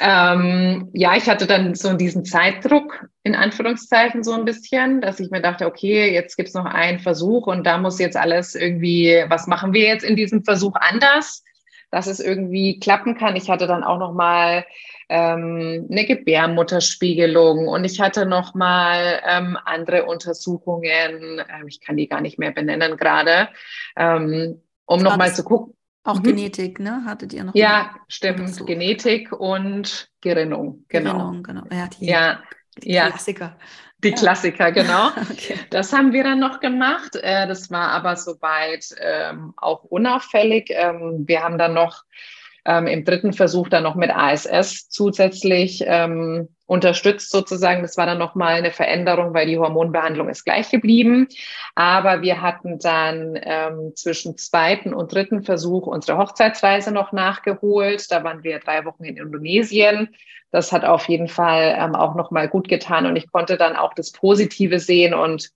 ähm, ja, ich hatte dann so diesen Zeitdruck, in Anführungszeichen, so ein bisschen, dass ich mir dachte, okay, jetzt gibt es noch einen Versuch und da muss jetzt alles irgendwie, was machen wir jetzt in diesem Versuch anders, dass es irgendwie klappen kann. Ich hatte dann auch noch mal ähm, eine Gebärmutterspiegelung und ich hatte noch mal ähm, andere Untersuchungen, ähm, ich kann die gar nicht mehr benennen gerade, ähm, um noch mal zu gucken. Auch mhm. Genetik, ne? Hattet ihr noch? Ja, stimmt. Genetik und Gerinnung, genau. Gerinnung, genau. Ja, die, ja, die ja. Die ja. Klassiker, genau. *laughs* okay. Das haben wir dann noch gemacht. Äh, das war aber soweit ähm, auch unauffällig. Ähm, wir haben dann noch ähm, im dritten Versuch dann noch mit ASS zusätzlich ähm, unterstützt sozusagen. Das war dann nochmal eine Veränderung, weil die Hormonbehandlung ist gleich geblieben. Aber wir hatten dann ähm, zwischen zweiten und dritten Versuch unsere Hochzeitsreise noch nachgeholt. Da waren wir drei Wochen in Indonesien. Das hat auf jeden Fall ähm, auch nochmal gut getan und ich konnte dann auch das Positive sehen und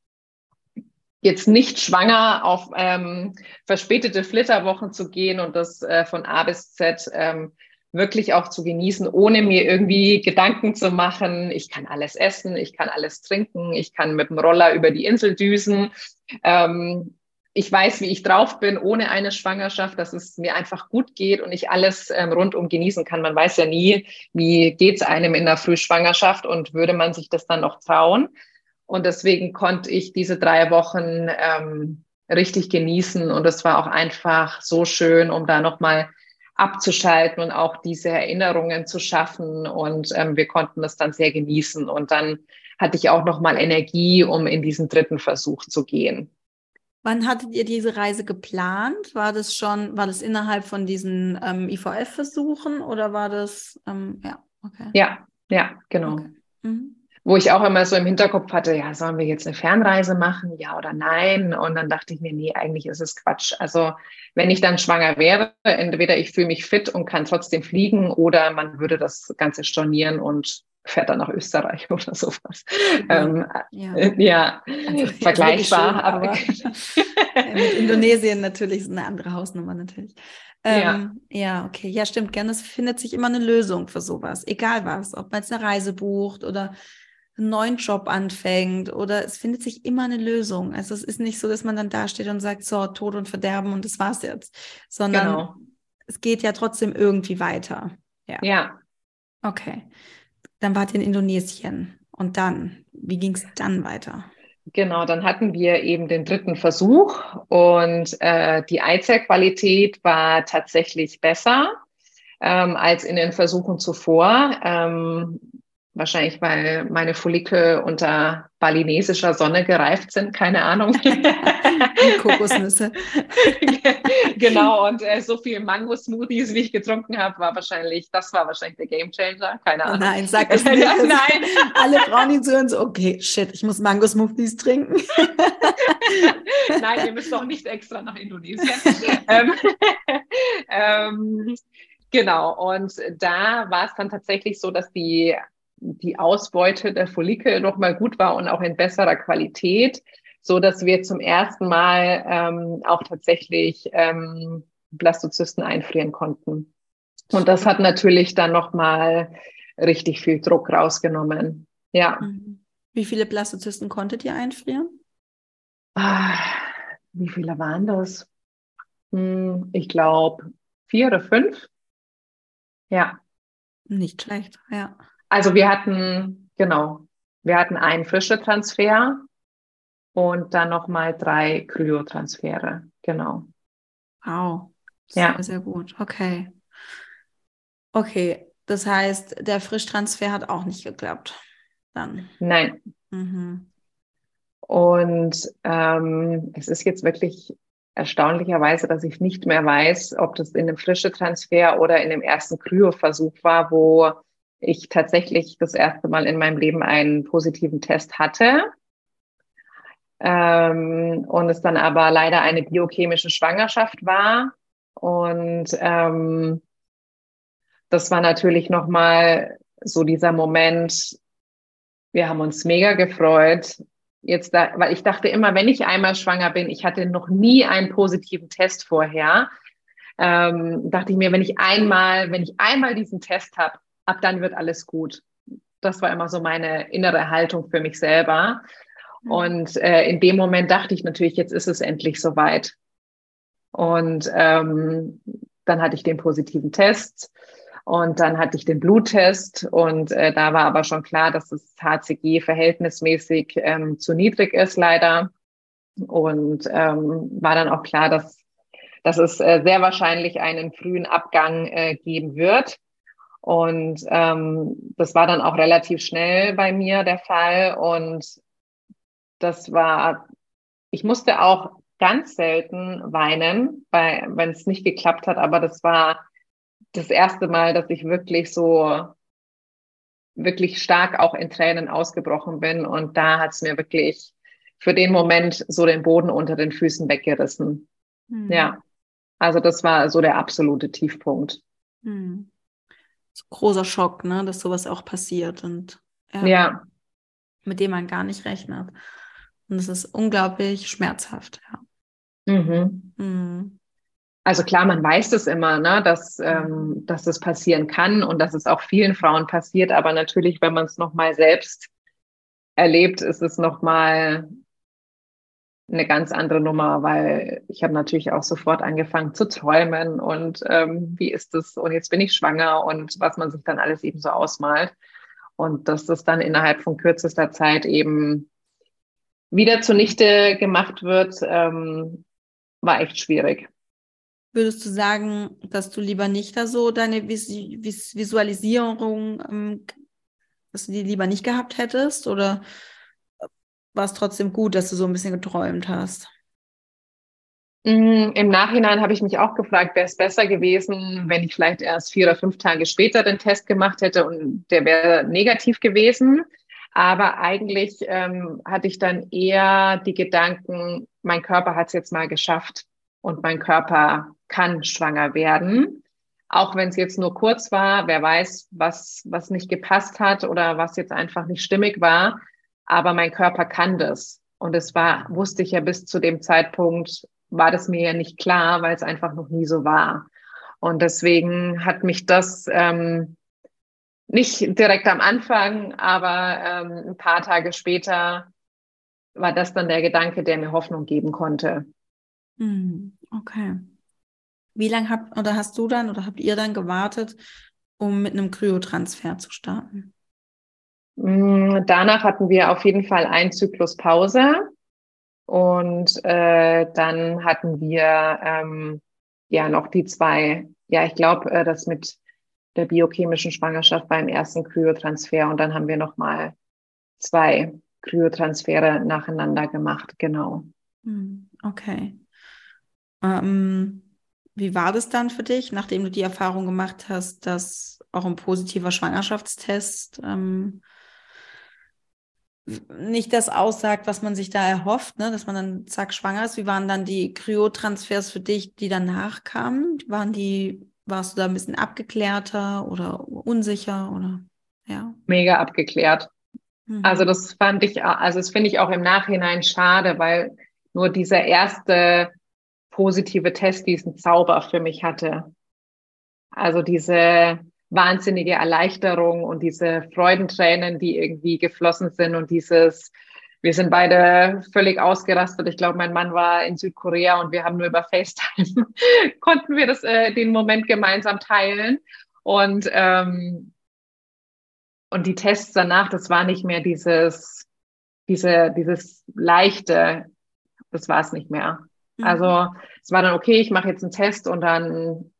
jetzt nicht schwanger auf ähm, verspätete Flitterwochen zu gehen und das äh, von A bis Z ähm, wirklich auch zu genießen, ohne mir irgendwie Gedanken zu machen. Ich kann alles essen, ich kann alles trinken, ich kann mit dem Roller über die Insel düsen. Ähm, ich weiß, wie ich drauf bin ohne eine Schwangerschaft, dass es mir einfach gut geht und ich alles ähm, rundum genießen kann. Man weiß ja nie, wie geht's einem in der Frühschwangerschaft und würde man sich das dann noch trauen. Und deswegen konnte ich diese drei Wochen ähm, richtig genießen. Und es war auch einfach so schön, um da nochmal abzuschalten und auch diese Erinnerungen zu schaffen. Und ähm, wir konnten das dann sehr genießen. Und dann hatte ich auch nochmal Energie, um in diesen dritten Versuch zu gehen. Wann hattet ihr diese Reise geplant? War das schon, war das innerhalb von diesen ähm, IVF-Versuchen oder war das, ähm, ja, okay. Ja, ja, genau. Okay. Mhm wo ich auch immer so im Hinterkopf hatte, ja, sollen wir jetzt eine Fernreise machen, ja oder nein? Und dann dachte ich mir, nee, eigentlich ist es Quatsch. Also wenn ich dann schwanger wäre, entweder ich fühle mich fit und kann trotzdem fliegen oder man würde das Ganze stornieren und fährt dann nach Österreich *laughs* oder sowas. Ja, ähm, ja. Äh, ja also, vergleichbar. Schön, aber, mit Indonesien natürlich ist eine andere Hausnummer natürlich. Ähm, ja. ja, okay. Ja, stimmt. Gerne. Es findet sich immer eine Lösung für sowas. Egal was. Ob man jetzt eine Reise bucht oder einen neuen Job anfängt oder es findet sich immer eine Lösung. Also es ist nicht so, dass man dann dasteht und sagt, so, Tod und Verderben und das war's jetzt, sondern genau. es geht ja trotzdem irgendwie weiter. Ja. ja. Okay. Dann wart ihr in Indonesien. Und dann, wie ging es dann weiter? Genau, dann hatten wir eben den dritten Versuch und äh, die Eizellqualität war tatsächlich besser ähm, als in den Versuchen zuvor. Ähm, Wahrscheinlich, weil meine Follikel unter balinesischer Sonne gereift sind, keine Ahnung. *laughs* Kokosnüsse. *laughs* genau, und äh, so viel Mango-Smoothies, wie ich getrunken habe, war wahrscheinlich, das war wahrscheinlich der Gamechanger, keine oh Ahnung. Nein, sag das *laughs* nicht. Nein. Alle Frauen, die zuhören, so, okay, shit, ich muss Mango-Smoothies trinken. Nein, ihr müsst doch nicht extra nach Indonesien. ähm, ähm, genau, und da war es dann tatsächlich so, dass die die Ausbeute der Follikel nochmal gut war und auch in besserer Qualität, so dass wir zum ersten Mal ähm, auch tatsächlich ähm, Blastozysten einfrieren konnten. Und das hat natürlich dann nochmal richtig viel Druck rausgenommen. Ja. Mhm. Wie viele Blastozysten konntet ihr einfrieren? Ah, wie viele waren das? Hm, ich glaube vier oder fünf. Ja. Nicht schlecht, ja. Also wir hatten, genau, wir hatten einen frische Transfer und dann nochmal drei Kryotransfere. Genau. Wow. Sehr, ja. sehr gut. Okay. Okay. Das heißt, der Frischtransfer hat auch nicht geklappt. Dann. Nein. Mhm. Und ähm, es ist jetzt wirklich erstaunlicherweise, dass ich nicht mehr weiß, ob das in dem frische Transfer oder in dem ersten Kryoversuch war, wo ich tatsächlich das erste Mal in meinem Leben einen positiven Test hatte. Ähm, und es dann aber leider eine biochemische Schwangerschaft war. Und ähm, das war natürlich nochmal so dieser Moment, wir haben uns mega gefreut. Jetzt da, weil ich dachte immer, wenn ich einmal schwanger bin, ich hatte noch nie einen positiven Test vorher, ähm, dachte ich mir, wenn ich einmal, wenn ich einmal diesen Test habe, ab dann wird alles gut. Das war immer so meine innere Haltung für mich selber. Mhm. Und äh, in dem Moment dachte ich natürlich, jetzt ist es endlich soweit. Und ähm, dann hatte ich den positiven Test und dann hatte ich den Bluttest und äh, da war aber schon klar, dass das HCG verhältnismäßig ähm, zu niedrig ist, leider. Und ähm, war dann auch klar, dass, dass es äh, sehr wahrscheinlich einen frühen Abgang äh, geben wird. Und ähm, das war dann auch relativ schnell bei mir der Fall. Und das war, ich musste auch ganz selten weinen, wenn es nicht geklappt hat. Aber das war das erste Mal, dass ich wirklich so, wirklich stark auch in Tränen ausgebrochen bin. Und da hat es mir wirklich für den Moment so den Boden unter den Füßen weggerissen. Mhm. Ja. Also das war so der absolute Tiefpunkt. Mhm großer Schock, ne, dass sowas auch passiert und ja, ja. mit dem man gar nicht rechnet. Und es ist unglaublich schmerzhaft, ja. Mhm. Mhm. Also klar, man weiß es immer, ne, dass, ähm, dass das passieren kann und dass es auch vielen Frauen passiert, aber natürlich, wenn man es nochmal selbst erlebt, ist es nochmal eine ganz andere Nummer, weil ich habe natürlich auch sofort angefangen zu träumen und ähm, wie ist das und jetzt bin ich schwanger und was man sich dann alles eben so ausmalt. Und dass das dann innerhalb von kürzester Zeit eben wieder zunichte gemacht wird, ähm, war echt schwierig. Würdest du sagen, dass du lieber nicht da so deine Vis Vis Visualisierung, ähm, dass du die lieber nicht gehabt hättest? Oder war es trotzdem gut, dass du so ein bisschen geträumt hast? Mm, Im Nachhinein habe ich mich auch gefragt, wäre es besser gewesen, wenn ich vielleicht erst vier oder fünf Tage später den Test gemacht hätte und der wäre negativ gewesen. Aber eigentlich ähm, hatte ich dann eher die Gedanken, mein Körper hat es jetzt mal geschafft und mein Körper kann schwanger werden. Auch wenn es jetzt nur kurz war, wer weiß, was, was nicht gepasst hat oder was jetzt einfach nicht stimmig war aber mein Körper kann das. Und es war, wusste ich ja bis zu dem Zeitpunkt, war das mir ja nicht klar, weil es einfach noch nie so war. Und deswegen hat mich das ähm, nicht direkt am Anfang, aber ähm, ein paar Tage später war das dann der Gedanke, der mir Hoffnung geben konnte. Hm, okay. Wie lange habt oder hast du dann oder habt ihr dann gewartet, um mit einem Kryotransfer zu starten? Mm, danach hatten wir auf jeden Fall einen Zyklus Pause und äh, dann hatten wir ähm, ja noch die zwei, ja, ich glaube, äh, das mit der biochemischen Schwangerschaft beim ersten Kryotransfer und dann haben wir nochmal zwei Kryotransfere nacheinander gemacht, genau. Hm, okay. Ähm, wie war das dann für dich, nachdem du die Erfahrung gemacht hast, dass auch ein positiver Schwangerschaftstest ähm, nicht das aussagt, was man sich da erhofft, ne? dass man dann zack schwanger ist. Wie waren dann die Kryotransfers für dich, die danach kamen? Waren die, warst du da ein bisschen abgeklärter oder unsicher oder ja? Mega abgeklärt. Mhm. Also das fand ich, also das finde ich auch im Nachhinein schade, weil nur dieser erste positive Test diesen Zauber für mich hatte. Also diese wahnsinnige Erleichterung und diese Freudentränen, die irgendwie geflossen sind und dieses, wir sind beide völlig ausgerastet. Ich glaube, mein Mann war in Südkorea und wir haben nur über FaceTime, *laughs* konnten wir das, äh, den Moment gemeinsam teilen. Und, ähm, und die Tests danach, das war nicht mehr dieses, diese, dieses leichte, das war es nicht mehr. Mhm. Also es war dann okay, ich mache jetzt einen Test und dann,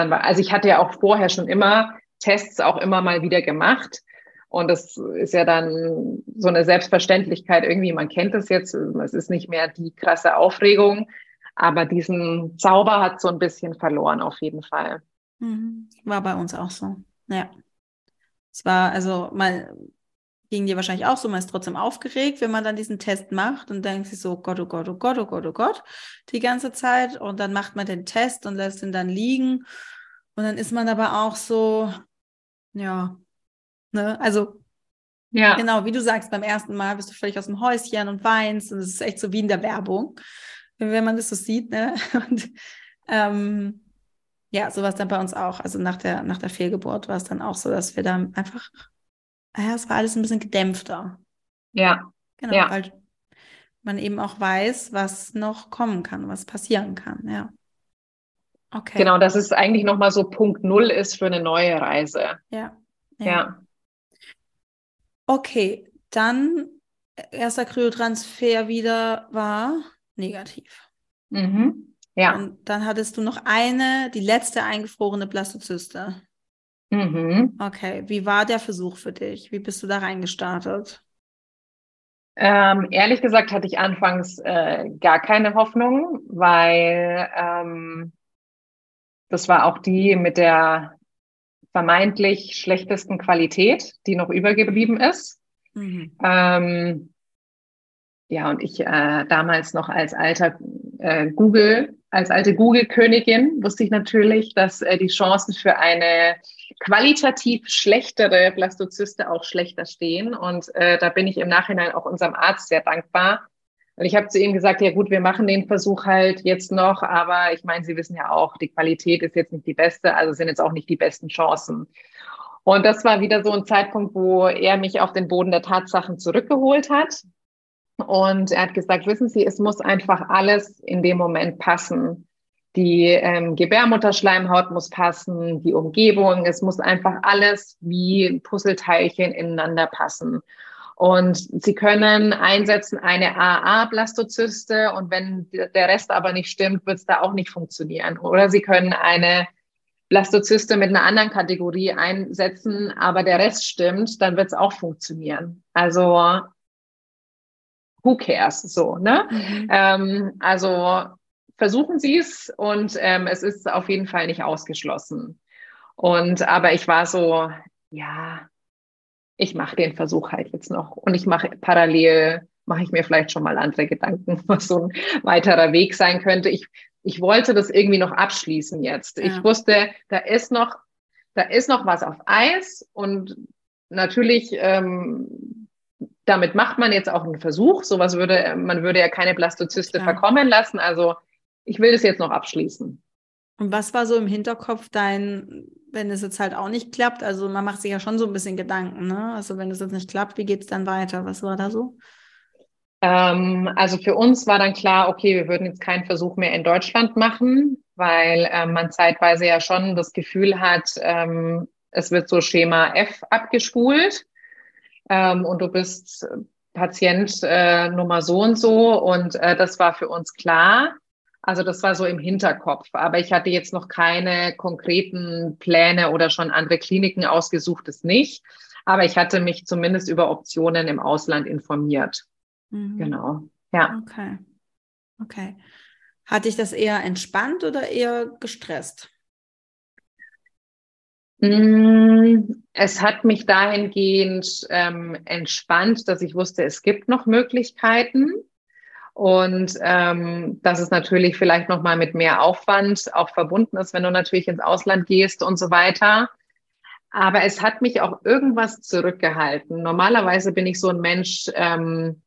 dann war, also ich hatte ja auch vorher schon immer Tests auch immer mal wieder gemacht. Und das ist ja dann so eine Selbstverständlichkeit irgendwie. Man kennt es jetzt. Es ist nicht mehr die krasse Aufregung. Aber diesen Zauber hat so ein bisschen verloren, auf jeden Fall. Mhm. War bei uns auch so. Ja. Es war also mal ging dir wahrscheinlich auch so, man ist trotzdem aufgeregt, wenn man dann diesen Test macht und denkt sich so, Gott, oh Gott, oh Gott, oh Gott, oh Gott, die ganze Zeit. Und dann macht man den Test und lässt ihn dann liegen. Und dann ist man aber auch so, ja, ne, also ja. Genau, wie du sagst, beim ersten Mal bist du völlig aus dem Häuschen und weinst und es ist echt so wie in der Werbung, wenn man das so sieht, ne? *laughs* Und ähm, ja, so war es dann bei uns auch. Also nach der, nach der Fehlgeburt war es dann auch so, dass wir dann einfach ja, es war alles ein bisschen gedämpfter. Ja. Genau, ja. weil man eben auch weiß, was noch kommen kann, was passieren kann, ja. Okay. Genau, dass es eigentlich nochmal so Punkt Null ist für eine neue Reise. Ja. Ja. ja. Okay, dann erster Kryotransfer wieder war negativ. Mhm. Ja. Und dann hattest du noch eine, die letzte eingefrorene Blastozyste. Mhm. Okay, wie war der Versuch für dich? Wie bist du da reingestartet? Ähm, ehrlich gesagt hatte ich anfangs äh, gar keine Hoffnung, weil ähm, das war auch die mit der vermeintlich schlechtesten Qualität, die noch übergeblieben ist. Mhm. Ähm, ja, und ich äh, damals noch als alter äh, Google, als alte Google-Königin wusste ich natürlich, dass äh, die Chancen für eine qualitativ schlechtere Blastozyste auch schlechter stehen. Und äh, da bin ich im Nachhinein auch unserem Arzt sehr dankbar. Und ich habe zu ihm gesagt, ja gut, wir machen den Versuch halt jetzt noch, aber ich meine, Sie wissen ja auch, die Qualität ist jetzt nicht die beste, also sind jetzt auch nicht die besten Chancen. Und das war wieder so ein Zeitpunkt, wo er mich auf den Boden der Tatsachen zurückgeholt hat. Und er hat gesagt, wissen Sie, es muss einfach alles in dem Moment passen. Die ähm, Gebärmutterschleimhaut muss passen, die Umgebung, es muss einfach alles wie Puzzleteilchen ineinander passen. Und Sie können einsetzen eine AA-Blastozyste und wenn der Rest aber nicht stimmt, wird es da auch nicht funktionieren. Oder Sie können eine Blastozyste mit einer anderen Kategorie einsetzen, aber der Rest stimmt, dann wird es auch funktionieren. Also who cares so, ne? Mhm. Ähm, also versuchen Sie es und ähm, es ist auf jeden Fall nicht ausgeschlossen. Und aber ich war so, ja, ich mache den Versuch halt jetzt noch und ich mache parallel mache ich mir vielleicht schon mal andere Gedanken, *laughs* was so ein weiterer Weg sein könnte. Ich ich wollte das irgendwie noch abschließen jetzt. Ja. Ich wusste, da ist noch da ist noch was auf Eis und natürlich ähm, damit macht man jetzt auch einen Versuch. Sowas würde man würde ja keine Blastozyste ja. verkommen lassen. Also ich will das jetzt noch abschließen. Und was war so im Hinterkopf dein, wenn es jetzt halt auch nicht klappt? Also man macht sich ja schon so ein bisschen Gedanken, ne? Also wenn es jetzt nicht klappt, wie geht es dann weiter? Was war da so? Ähm, also für uns war dann klar, okay, wir würden jetzt keinen Versuch mehr in Deutschland machen, weil ähm, man zeitweise ja schon das Gefühl hat, ähm, es wird so Schema F abgespult ähm, und du bist Patient äh, Nummer so und so und äh, das war für uns klar. Also das war so im Hinterkopf. Aber ich hatte jetzt noch keine konkreten Pläne oder schon andere Kliniken ausgesucht, das nicht. Aber ich hatte mich zumindest über Optionen im Ausland informiert. Mhm. Genau. Ja. Okay. Okay. Hat dich das eher entspannt oder eher gestresst? Mm, es hat mich dahingehend ähm, entspannt, dass ich wusste, es gibt noch Möglichkeiten und ähm, dass es natürlich vielleicht noch mal mit mehr Aufwand auch verbunden ist, wenn du natürlich ins Ausland gehst und so weiter. Aber es hat mich auch irgendwas zurückgehalten. Normalerweise bin ich so ein Mensch, ähm,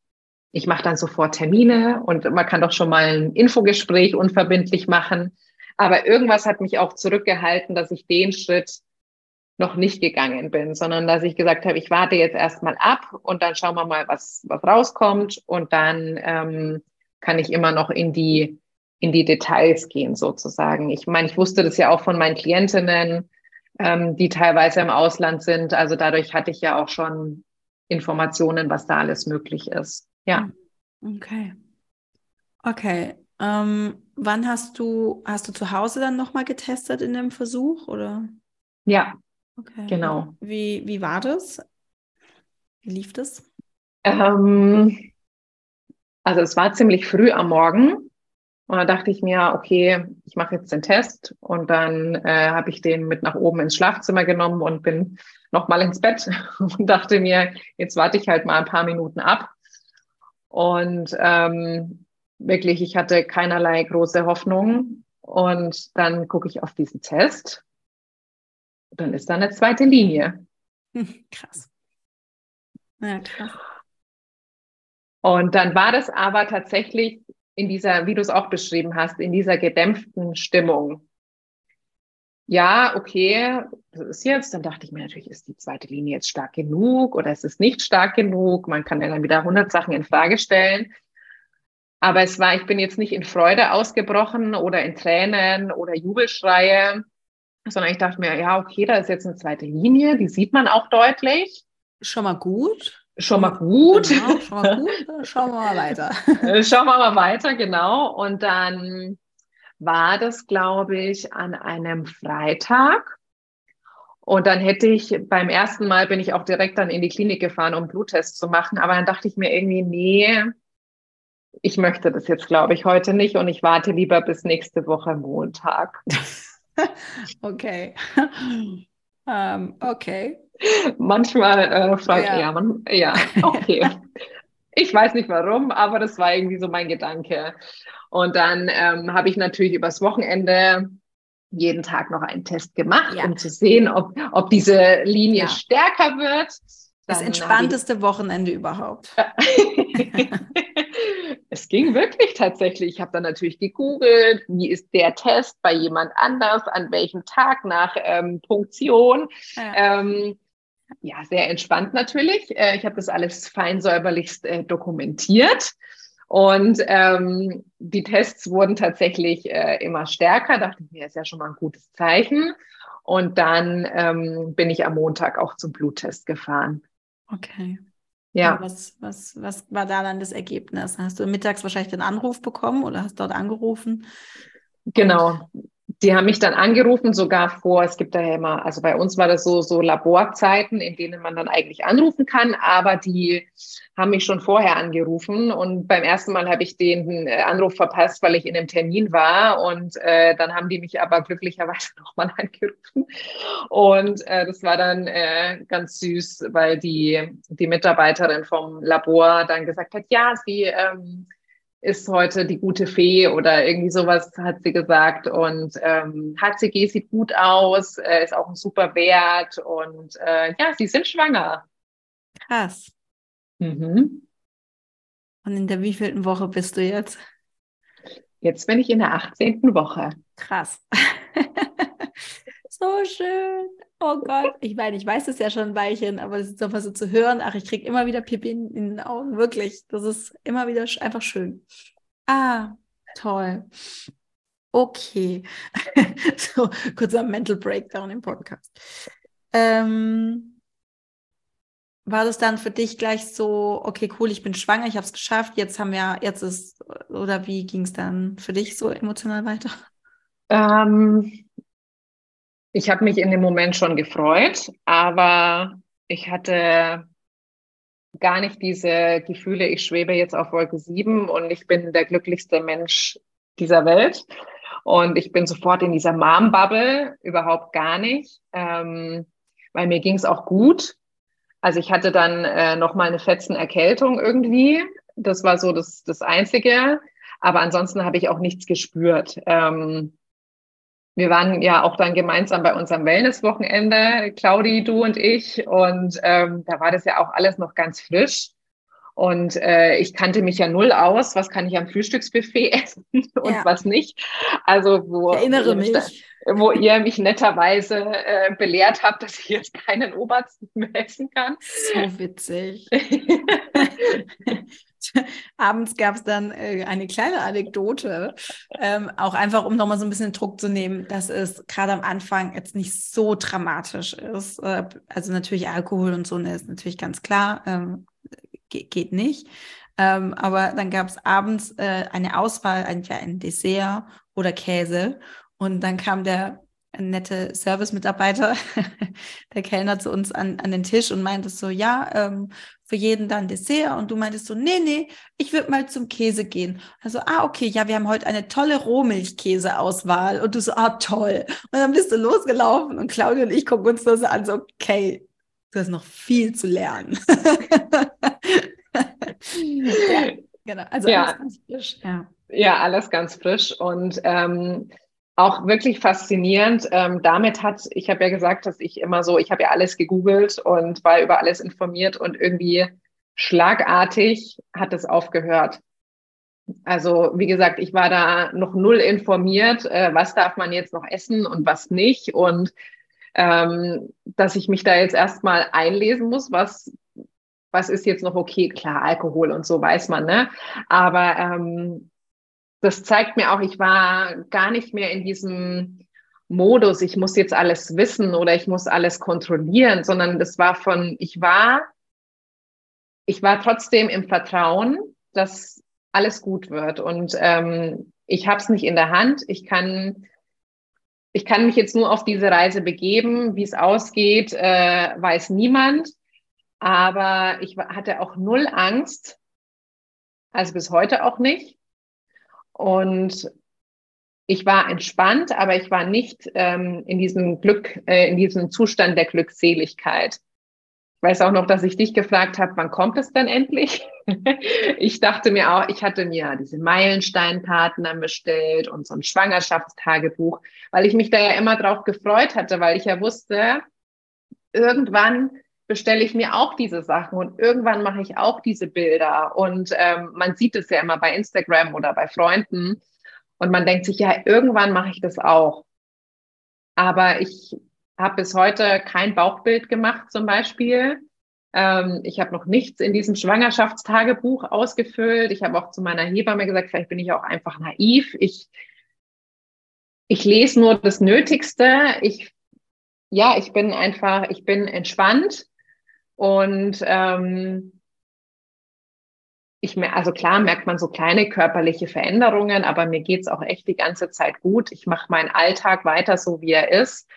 ich mache dann sofort Termine und man kann doch schon mal ein Infogespräch unverbindlich machen. Aber irgendwas hat mich auch zurückgehalten, dass ich den Schritt noch nicht gegangen bin, sondern dass ich gesagt habe, ich warte jetzt erstmal ab und dann schauen wir mal, was, was rauskommt und dann ähm, kann ich immer noch in die, in die Details gehen sozusagen. Ich meine, ich wusste das ja auch von meinen Klientinnen, ähm, die teilweise im Ausland sind. Also dadurch hatte ich ja auch schon Informationen, was da alles möglich ist. Ja. Okay. Okay. Ähm, wann hast du, hast du zu Hause dann nochmal getestet in dem Versuch oder? Ja. Okay. Genau. Wie, wie war das? Wie lief das? Ähm, also es war ziemlich früh am Morgen. Und da dachte ich mir, okay, ich mache jetzt den Test und dann äh, habe ich den mit nach oben ins Schlafzimmer genommen und bin nochmal ins Bett *laughs* und dachte mir, jetzt warte ich halt mal ein paar Minuten ab und ähm, wirklich, ich hatte keinerlei große Hoffnung. Und dann gucke ich auf diesen Test. Dann ist da eine zweite Linie. Krass. Ja, krass. Und dann war das aber tatsächlich in dieser, wie du es auch beschrieben hast, in dieser gedämpften Stimmung. Ja, okay, das ist jetzt. Dann dachte ich mir natürlich, ist die zweite Linie jetzt stark genug oder ist es nicht stark genug? Man kann ja dann wieder 100 Sachen in Frage stellen. Aber es war, ich bin jetzt nicht in Freude ausgebrochen oder in Tränen oder Jubelschreie, sondern ich dachte mir, ja, okay, da ist jetzt eine zweite Linie, die sieht man auch deutlich. Schon mal gut. Schon mal gut. Genau, schon mal gut. *laughs* Schauen wir mal weiter. Schauen wir mal weiter, genau. Und dann war das, glaube ich, an einem Freitag. Und dann hätte ich beim ersten Mal bin ich auch direkt dann in die Klinik gefahren, um Bluttest zu machen. Aber dann dachte ich mir irgendwie, nee, ich möchte das jetzt, glaube ich, heute nicht und ich warte lieber bis nächste Woche Montag. *laughs* *laughs* okay. um, *laughs* ähm, okay. Manchmal äh, fragt ja. ja, man, ja, *laughs* okay. ich weiß nicht warum, aber das war irgendwie so mein Gedanke. Und dann ähm, habe ich natürlich übers Wochenende jeden Tag noch einen Test gemacht, ja. um zu sehen, ob, ob diese Linie ja. stärker wird. Dann das entspannteste ich... Wochenende überhaupt. Es ging wirklich tatsächlich. Ich habe dann natürlich gegoogelt, wie ist der Test bei jemand anders, an welchem Tag nach ähm, Punktion. Ja. Ähm, ja, sehr entspannt natürlich. Äh, ich habe das alles fein säuberlichst äh, dokumentiert. Und ähm, die Tests wurden tatsächlich äh, immer stärker. Dachte ich mir, ist ja schon mal ein gutes Zeichen. Und dann ähm, bin ich am Montag auch zum Bluttest gefahren. Okay. Ja. Was, was, was war da dann das Ergebnis? Hast du mittags wahrscheinlich den Anruf bekommen oder hast dort angerufen? Genau. Die haben mich dann angerufen, sogar vor, es gibt da ja immer, also bei uns war das so, so Laborzeiten, in denen man dann eigentlich anrufen kann, aber die haben mich schon vorher angerufen und beim ersten Mal habe ich den äh, Anruf verpasst, weil ich in einem Termin war und äh, dann haben die mich aber glücklicherweise *laughs* nochmal angerufen und äh, das war dann äh, ganz süß, weil die, die Mitarbeiterin vom Labor dann gesagt hat, ja, sie ähm, ist heute die gute Fee oder irgendwie sowas hat sie gesagt. Und ähm, HCG sieht gut aus, äh, ist auch ein super Wert und äh, ja, sie sind schwanger. Krass. Mhm. Und in der wievielten Woche bist du jetzt? Jetzt bin ich in der 18. Woche. Krass. So schön. Oh Gott, ich meine, ich weiß es ja schon ein Weilchen, aber es ist mal so zu hören. Ach, ich kriege immer wieder Pipi in, in, den Augen, wirklich. Das ist immer wieder einfach schön. Ah, toll. Okay. *laughs* so, kurzer Mental Breakdown im Podcast. Ähm, war das dann für dich gleich so, okay, cool, ich bin schwanger, ich habe es geschafft, jetzt haben wir, jetzt ist, oder wie ging es dann für dich so emotional weiter? Ähm, ich habe mich in dem Moment schon gefreut, aber ich hatte gar nicht diese Gefühle, ich schwebe jetzt auf Wolke 7 und ich bin der glücklichste Mensch dieser Welt. Und ich bin sofort in dieser Mom-Bubble, überhaupt gar nicht, ähm, weil mir ging es auch gut. Also ich hatte dann äh, noch mal eine fetzen Erkältung irgendwie. Das war so das, das Einzige. Aber ansonsten habe ich auch nichts gespürt. Ähm, wir waren ja auch dann gemeinsam bei unserem Wellness-Wochenende, Claudi, du und ich. Und ähm, da war das ja auch alles noch ganz frisch. Und äh, ich kannte mich ja null aus, was kann ich am Frühstücksbuffet *laughs* essen und ja. was nicht. Also wo, ich erinnere mich. Wo ihr mich netterweise äh, belehrt habt, dass ich jetzt keinen Obersten mehr essen kann. So witzig. *laughs* Abends gab es dann äh, eine kleine Anekdote, ähm, auch einfach, um nochmal so ein bisschen Druck zu nehmen, dass es gerade am Anfang jetzt nicht so dramatisch ist. Äh, also natürlich Alkohol und so ne, ist natürlich ganz klar, ähm, geht, nicht. Ähm, aber dann gab es abends äh, eine Auswahl, entweder ein Dessert oder Käse. Und dann kam der nette Service-Mitarbeiter, *laughs* der Kellner zu uns an, an den Tisch und meinte so, ja, ähm, für jeden dann Dessert. Und du meintest so, nee, nee, ich würde mal zum Käse gehen. Also, ah, okay, ja, wir haben heute eine tolle Rohmilchkäse-Auswahl. Und du so, ah, toll. Und dann bist du losgelaufen und Claudia und ich gucken uns das an, so, okay, du hast noch viel zu lernen. *laughs* *laughs* ja, genau. Also ja. alles ganz frisch. Ja. ja, alles ganz frisch. Und ähm, auch wirklich faszinierend. Ähm, damit hat, ich habe ja gesagt, dass ich immer so, ich habe ja alles gegoogelt und war über alles informiert und irgendwie schlagartig hat es aufgehört. Also wie gesagt, ich war da noch null informiert, äh, was darf man jetzt noch essen und was nicht und ähm, dass ich mich da jetzt erstmal einlesen muss, was was ist jetzt noch okay? Klar, Alkohol und so weiß man, ne? Aber ähm, das zeigt mir auch, ich war gar nicht mehr in diesem Modus, ich muss jetzt alles wissen oder ich muss alles kontrollieren, sondern das war von, ich war, ich war trotzdem im Vertrauen, dass alles gut wird. Und ähm, ich habe es nicht in der Hand. Ich kann, ich kann mich jetzt nur auf diese Reise begeben. Wie es ausgeht, äh, weiß niemand. Aber ich hatte auch null Angst, also bis heute auch nicht. Und ich war entspannt, aber ich war nicht ähm, in diesem Glück, äh, in diesem Zustand der Glückseligkeit. Ich weiß auch noch, dass ich dich gefragt habe, wann kommt es denn endlich? *laughs* ich dachte mir auch, ich hatte mir diese Meilensteinkarten dann bestellt und so ein Schwangerschaftstagebuch, weil ich mich da ja immer drauf gefreut hatte, weil ich ja wusste, irgendwann bestelle ich mir auch diese Sachen und irgendwann mache ich auch diese Bilder. Und ähm, man sieht es ja immer bei Instagram oder bei Freunden. Und man denkt sich, ja, irgendwann mache ich das auch. Aber ich habe bis heute kein Bauchbild gemacht zum Beispiel. Ähm, ich habe noch nichts in diesem Schwangerschaftstagebuch ausgefüllt. Ich habe auch zu meiner Hebamme gesagt, vielleicht bin ich auch einfach naiv. Ich, ich lese nur das Nötigste. Ich, ja, ich bin einfach, ich bin entspannt und ähm, ich also klar merkt man so kleine körperliche Veränderungen, aber mir geht's auch echt die ganze Zeit gut. Ich mache meinen Alltag weiter so, wie er ist.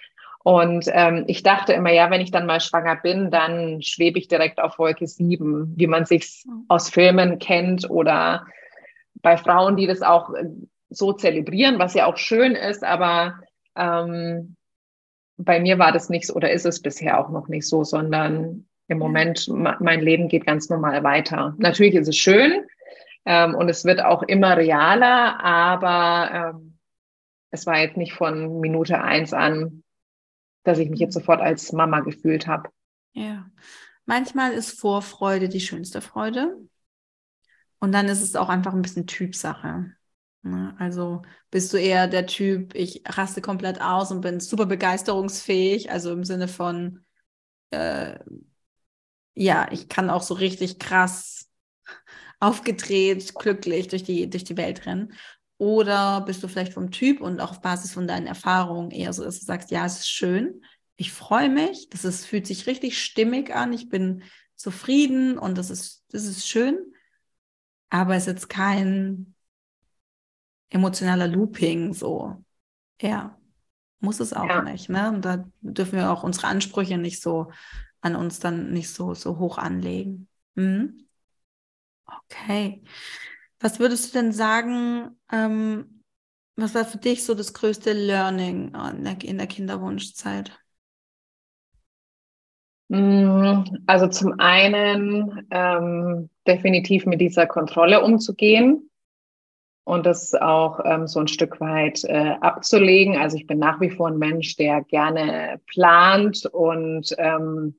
Und ähm, ich dachte immer, ja, wenn ich dann mal schwanger bin, dann schwebe ich direkt auf Wolke 7, wie man sich mhm. aus Filmen kennt oder bei Frauen, die das auch äh, so zelebrieren, was ja auch schön ist, aber ähm, bei mir war das nicht so oder ist es bisher auch noch nicht so, sondern im Moment, mein Leben geht ganz normal weiter. Natürlich ist es schön ähm, und es wird auch immer realer, aber ähm, es war jetzt nicht von Minute eins an, dass ich mich jetzt sofort als Mama gefühlt habe. Ja, manchmal ist Vorfreude die schönste Freude. Und dann ist es auch einfach ein bisschen Typsache. Ne? Also bist du eher der Typ, ich raste komplett aus und bin super begeisterungsfähig, also im Sinne von, äh, ja, ich kann auch so richtig krass aufgedreht, glücklich durch die, durch die Welt rennen. Oder bist du vielleicht vom Typ und auch auf Basis von deinen Erfahrungen eher so, dass du sagst, ja, es ist schön, ich freue mich, das ist, fühlt sich richtig stimmig an, ich bin zufrieden und das ist, das ist schön, aber es ist jetzt kein emotionaler Looping so. Ja, muss es auch ja. nicht. Ne? Und da dürfen wir auch unsere Ansprüche nicht so an uns dann nicht so, so hoch anlegen. Mhm. Okay. Was würdest du denn sagen, ähm, was war für dich so das größte Learning in der, in der Kinderwunschzeit? Mm, also zum einen ähm, definitiv mit dieser Kontrolle umzugehen und das auch ähm, so ein Stück weit äh, abzulegen. Also ich bin nach wie vor ein Mensch, der gerne plant und ähm,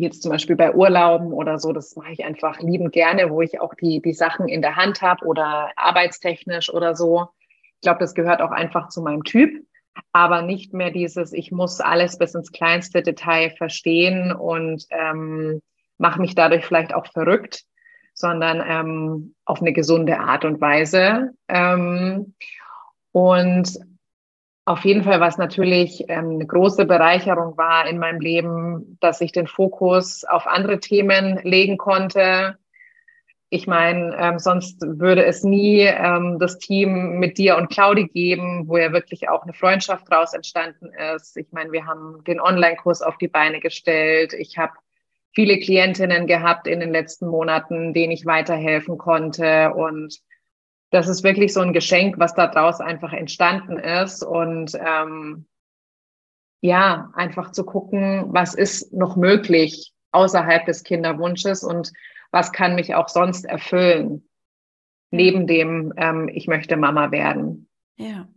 jetzt zum Beispiel bei Urlauben oder so, das mache ich einfach liebend gerne, wo ich auch die, die Sachen in der Hand habe oder arbeitstechnisch oder so. Ich glaube, das gehört auch einfach zu meinem Typ, aber nicht mehr dieses, ich muss alles bis ins kleinste Detail verstehen und ähm, mache mich dadurch vielleicht auch verrückt, sondern ähm, auf eine gesunde Art und Weise. Ähm, und auf jeden Fall, was natürlich ähm, eine große Bereicherung war in meinem Leben, dass ich den Fokus auf andere Themen legen konnte. Ich meine, ähm, sonst würde es nie ähm, das Team mit dir und Claudi geben, wo ja wirklich auch eine Freundschaft daraus entstanden ist. Ich meine, wir haben den Online-Kurs auf die Beine gestellt. Ich habe viele Klientinnen gehabt in den letzten Monaten, denen ich weiterhelfen konnte und das ist wirklich so ein Geschenk, was da draus einfach entstanden ist. Und ähm, ja, einfach zu gucken, was ist noch möglich außerhalb des Kinderwunsches und was kann mich auch sonst erfüllen, neben dem, ähm, ich möchte Mama werden. Ja.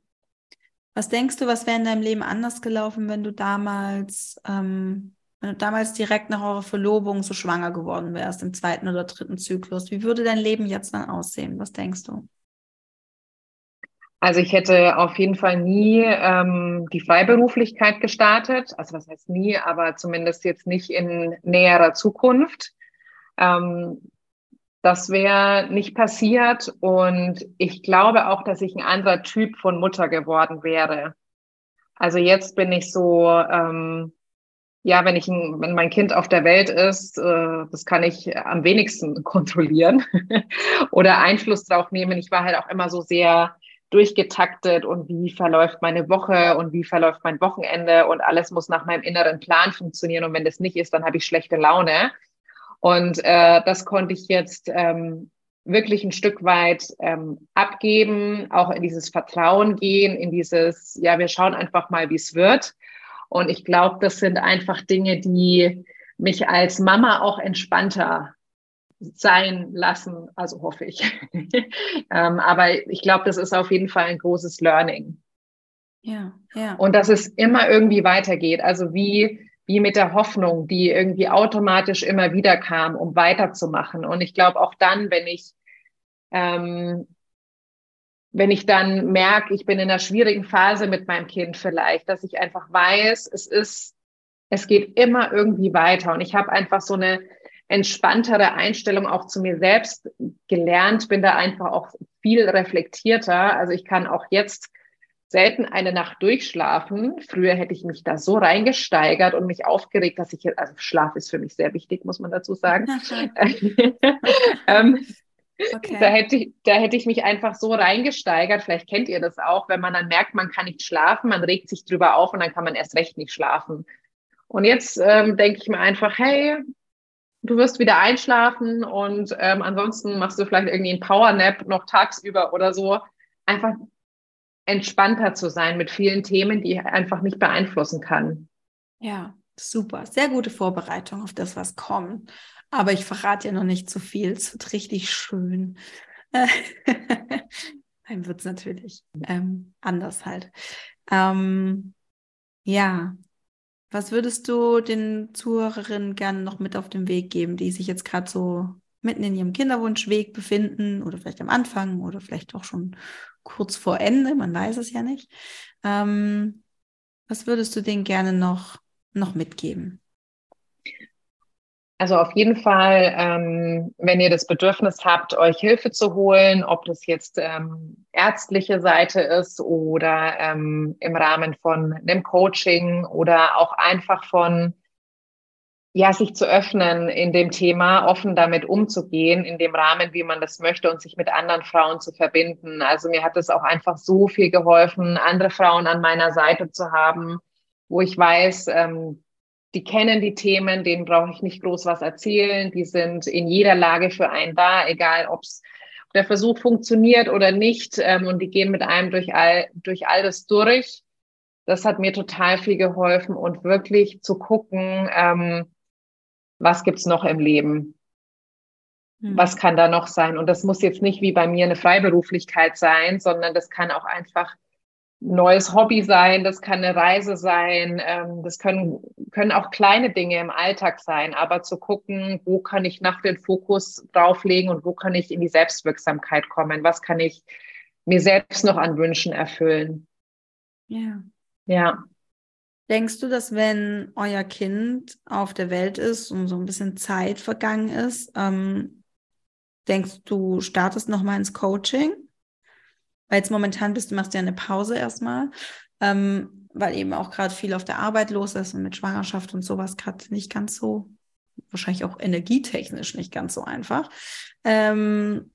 Was denkst du, was wäre in deinem Leben anders gelaufen, wenn du damals, ähm, wenn du damals direkt nach eurer Verlobung so schwanger geworden wärst, im zweiten oder dritten Zyklus? Wie würde dein Leben jetzt dann aussehen? Was denkst du? Also ich hätte auf jeden Fall nie ähm, die Freiberuflichkeit gestartet. Also was heißt nie, aber zumindest jetzt nicht in näherer Zukunft. Ähm, das wäre nicht passiert. Und ich glaube auch, dass ich ein anderer Typ von Mutter geworden wäre. Also jetzt bin ich so, ähm, ja, wenn ich ein, wenn mein Kind auf der Welt ist, äh, das kann ich am wenigsten *laughs* kontrollieren *laughs* oder Einfluss drauf nehmen. Ich war halt auch immer so sehr durchgetaktet und wie verläuft meine Woche und wie verläuft mein Wochenende und alles muss nach meinem inneren Plan funktionieren und wenn das nicht ist, dann habe ich schlechte Laune. Und äh, das konnte ich jetzt ähm, wirklich ein Stück weit ähm, abgeben, auch in dieses Vertrauen gehen, in dieses, ja, wir schauen einfach mal, wie es wird. Und ich glaube, das sind einfach Dinge, die mich als Mama auch entspannter sein lassen, also hoffe ich. *laughs* ähm, aber ich glaube, das ist auf jeden Fall ein großes Learning. Ja, ja. Und dass es immer irgendwie weitergeht. Also wie, wie mit der Hoffnung, die irgendwie automatisch immer wieder kam, um weiterzumachen. Und ich glaube auch dann, wenn ich, ähm, wenn ich dann merke, ich bin in einer schwierigen Phase mit meinem Kind vielleicht, dass ich einfach weiß, es ist, es geht immer irgendwie weiter. Und ich habe einfach so eine entspanntere Einstellung auch zu mir selbst gelernt, bin da einfach auch viel reflektierter. Also ich kann auch jetzt selten eine Nacht durchschlafen. Früher hätte ich mich da so reingesteigert und mich aufgeregt, dass ich, also Schlaf ist für mich sehr wichtig, muss man dazu sagen. *laughs* ähm, okay. da, hätte ich, da hätte ich mich einfach so reingesteigert. Vielleicht kennt ihr das auch, wenn man dann merkt, man kann nicht schlafen, man regt sich drüber auf und dann kann man erst recht nicht schlafen. Und jetzt ähm, denke ich mir einfach, hey, du wirst wieder einschlafen und ähm, ansonsten machst du vielleicht irgendwie einen Powernap noch tagsüber oder so. Einfach entspannter zu sein mit vielen Themen, die ich einfach nicht beeinflussen kann. Ja, super. Sehr gute Vorbereitung auf das, was kommt. Aber ich verrate ja noch nicht zu viel. Es wird richtig schön. *laughs* Dann wird es natürlich ähm, anders halt. Ähm, ja, was würdest du den Zuhörerinnen gerne noch mit auf den Weg geben, die sich jetzt gerade so mitten in ihrem Kinderwunschweg befinden oder vielleicht am Anfang oder vielleicht auch schon kurz vor Ende, man weiß es ja nicht. Ähm, was würdest du denen gerne noch, noch mitgeben? Also auf jeden Fall, ähm, wenn ihr das Bedürfnis habt, euch Hilfe zu holen, ob das jetzt ähm, ärztliche Seite ist oder ähm, im Rahmen von einem Coaching oder auch einfach von ja, sich zu öffnen in dem Thema, offen damit umzugehen, in dem Rahmen, wie man das möchte und sich mit anderen Frauen zu verbinden. Also mir hat es auch einfach so viel geholfen, andere Frauen an meiner Seite zu haben, wo ich weiß, ähm, die kennen die Themen, denen brauche ich nicht groß was erzählen, die sind in jeder Lage für einen da, egal ob's der Versuch funktioniert oder nicht, ähm, und die gehen mit einem durch all, durch all das durch. Das hat mir total viel geholfen und wirklich zu gucken, ähm, was gibt's noch im Leben? Hm. Was kann da noch sein? Und das muss jetzt nicht wie bei mir eine Freiberuflichkeit sein, sondern das kann auch einfach neues Hobby sein, das kann eine Reise sein, ähm, das können, können auch kleine Dinge im Alltag sein, aber zu gucken, wo kann ich nach den Fokus drauflegen und wo kann ich in die Selbstwirksamkeit kommen, was kann ich mir selbst noch an Wünschen erfüllen. Ja. Ja. Denkst du, dass wenn euer Kind auf der Welt ist und so ein bisschen Zeit vergangen ist, ähm, denkst du, startest nochmal ins Coaching? Weil jetzt momentan bist du, machst ja eine Pause erstmal, ähm, weil eben auch gerade viel auf der Arbeit los ist und mit Schwangerschaft und sowas gerade nicht ganz so, wahrscheinlich auch energietechnisch nicht ganz so einfach. Ähm,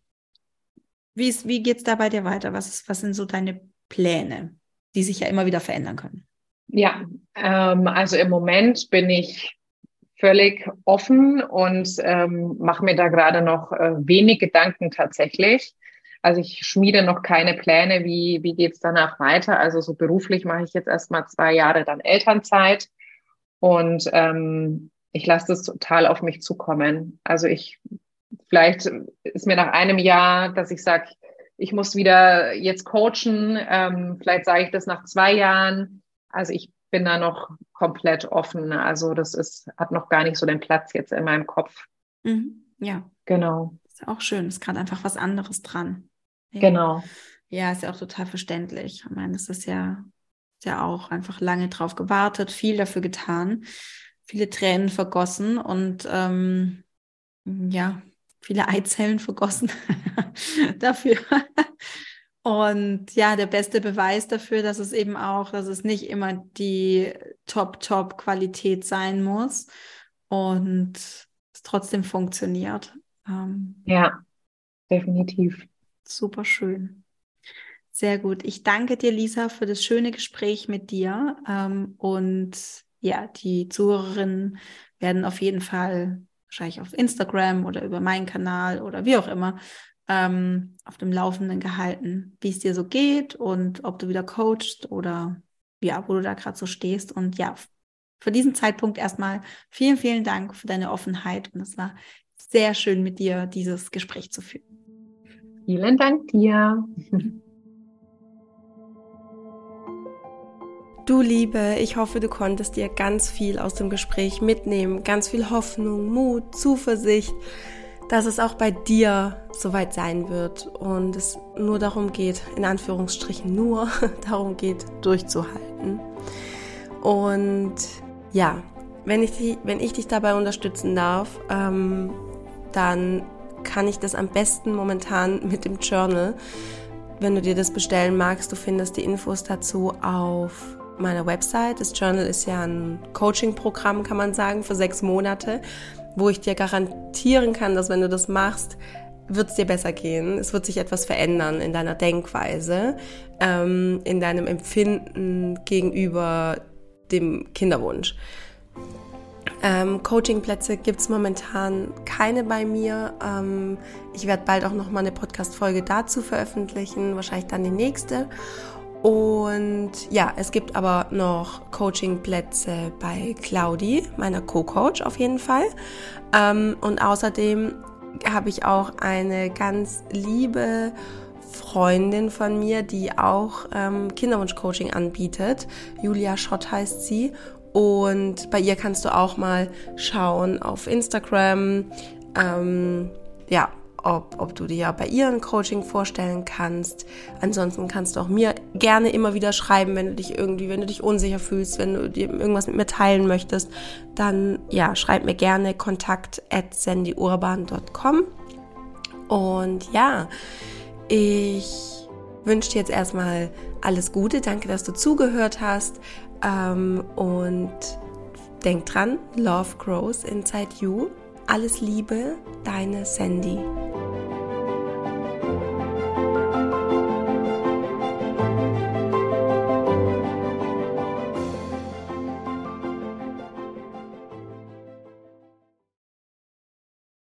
wie wie geht's da bei dir weiter? Was, ist, was sind so deine Pläne, die sich ja immer wieder verändern können? Ja, ähm, also im Moment bin ich völlig offen und ähm, mache mir da gerade noch äh, wenig Gedanken tatsächlich. Also ich schmiede noch keine Pläne, wie, wie geht's danach weiter. Also so beruflich mache ich jetzt erstmal zwei Jahre dann Elternzeit und ähm, ich lasse das total auf mich zukommen. Also ich, vielleicht ist mir nach einem Jahr, dass ich sage, ich muss wieder jetzt coachen, ähm, vielleicht sage ich das nach zwei Jahren also ich bin da noch komplett offen. Also das ist, hat noch gar nicht so den Platz jetzt in meinem Kopf. Mhm. Ja. Genau. Ist auch schön. Ist gerade einfach was anderes dran. Ja. Genau. Ja, ist ja auch total verständlich. Ich meine, es ist ja, ist ja auch einfach lange drauf gewartet, viel dafür getan, viele Tränen vergossen und ähm, ja, viele Eizellen vergossen *laughs* dafür. Und ja, der beste Beweis dafür, dass es eben auch, dass es nicht immer die Top-Top-Qualität sein muss und es trotzdem funktioniert. Ähm, ja, definitiv. Super schön. Sehr gut. Ich danke dir, Lisa, für das schöne Gespräch mit dir. Ähm, und ja, die Zuhörerinnen werden auf jeden Fall wahrscheinlich auf Instagram oder über meinen Kanal oder wie auch immer ähm, auf dem Laufenden gehalten, wie es dir so geht und ob du wieder coachst oder ja, wo du da gerade so stehst. Und ja, für diesen Zeitpunkt erstmal vielen, vielen Dank für deine Offenheit und es war sehr schön mit dir dieses Gespräch zu führen. Vielen Dank dir. Du Liebe, ich hoffe, du konntest dir ganz viel aus dem Gespräch mitnehmen, ganz viel Hoffnung, Mut, Zuversicht dass es auch bei dir soweit sein wird und es nur darum geht, in Anführungsstrichen nur *laughs* darum geht, durchzuhalten. Und ja, wenn ich, wenn ich dich dabei unterstützen darf, ähm, dann kann ich das am besten momentan mit dem Journal. Wenn du dir das bestellen magst, du findest die Infos dazu auf meiner Website. Das Journal ist ja ein Coaching-Programm, kann man sagen, für sechs Monate wo ich dir garantieren kann, dass wenn du das machst, wird es dir besser gehen. Es wird sich etwas verändern in deiner Denkweise, ähm, in deinem Empfinden gegenüber dem Kinderwunsch. Ähm, Coachingplätze gibt es momentan keine bei mir. Ähm, ich werde bald auch noch mal eine Podcast-Folge dazu veröffentlichen, wahrscheinlich dann die nächste. Und ja, es gibt aber noch Coachingplätze bei Claudi, meiner Co-Coach auf jeden Fall. Ähm, und außerdem habe ich auch eine ganz liebe Freundin von mir, die auch ähm, Kinderwunsch-Coaching anbietet. Julia Schott heißt sie. Und bei ihr kannst du auch mal schauen auf Instagram. Ähm, ja, ob, ob du dir ja bei ihr ein Coaching vorstellen kannst. Ansonsten kannst du auch mir gerne immer wieder schreiben, wenn du dich irgendwie, wenn du dich unsicher fühlst, wenn du dir irgendwas mit mir teilen möchtest, dann ja, schreib mir gerne kontakt at sandyurban.com. Und ja, ich wünsche dir jetzt erstmal alles Gute. Danke, dass du zugehört hast. Ähm, und Denk dran, Love grows inside you. Alles Liebe, deine Sandy.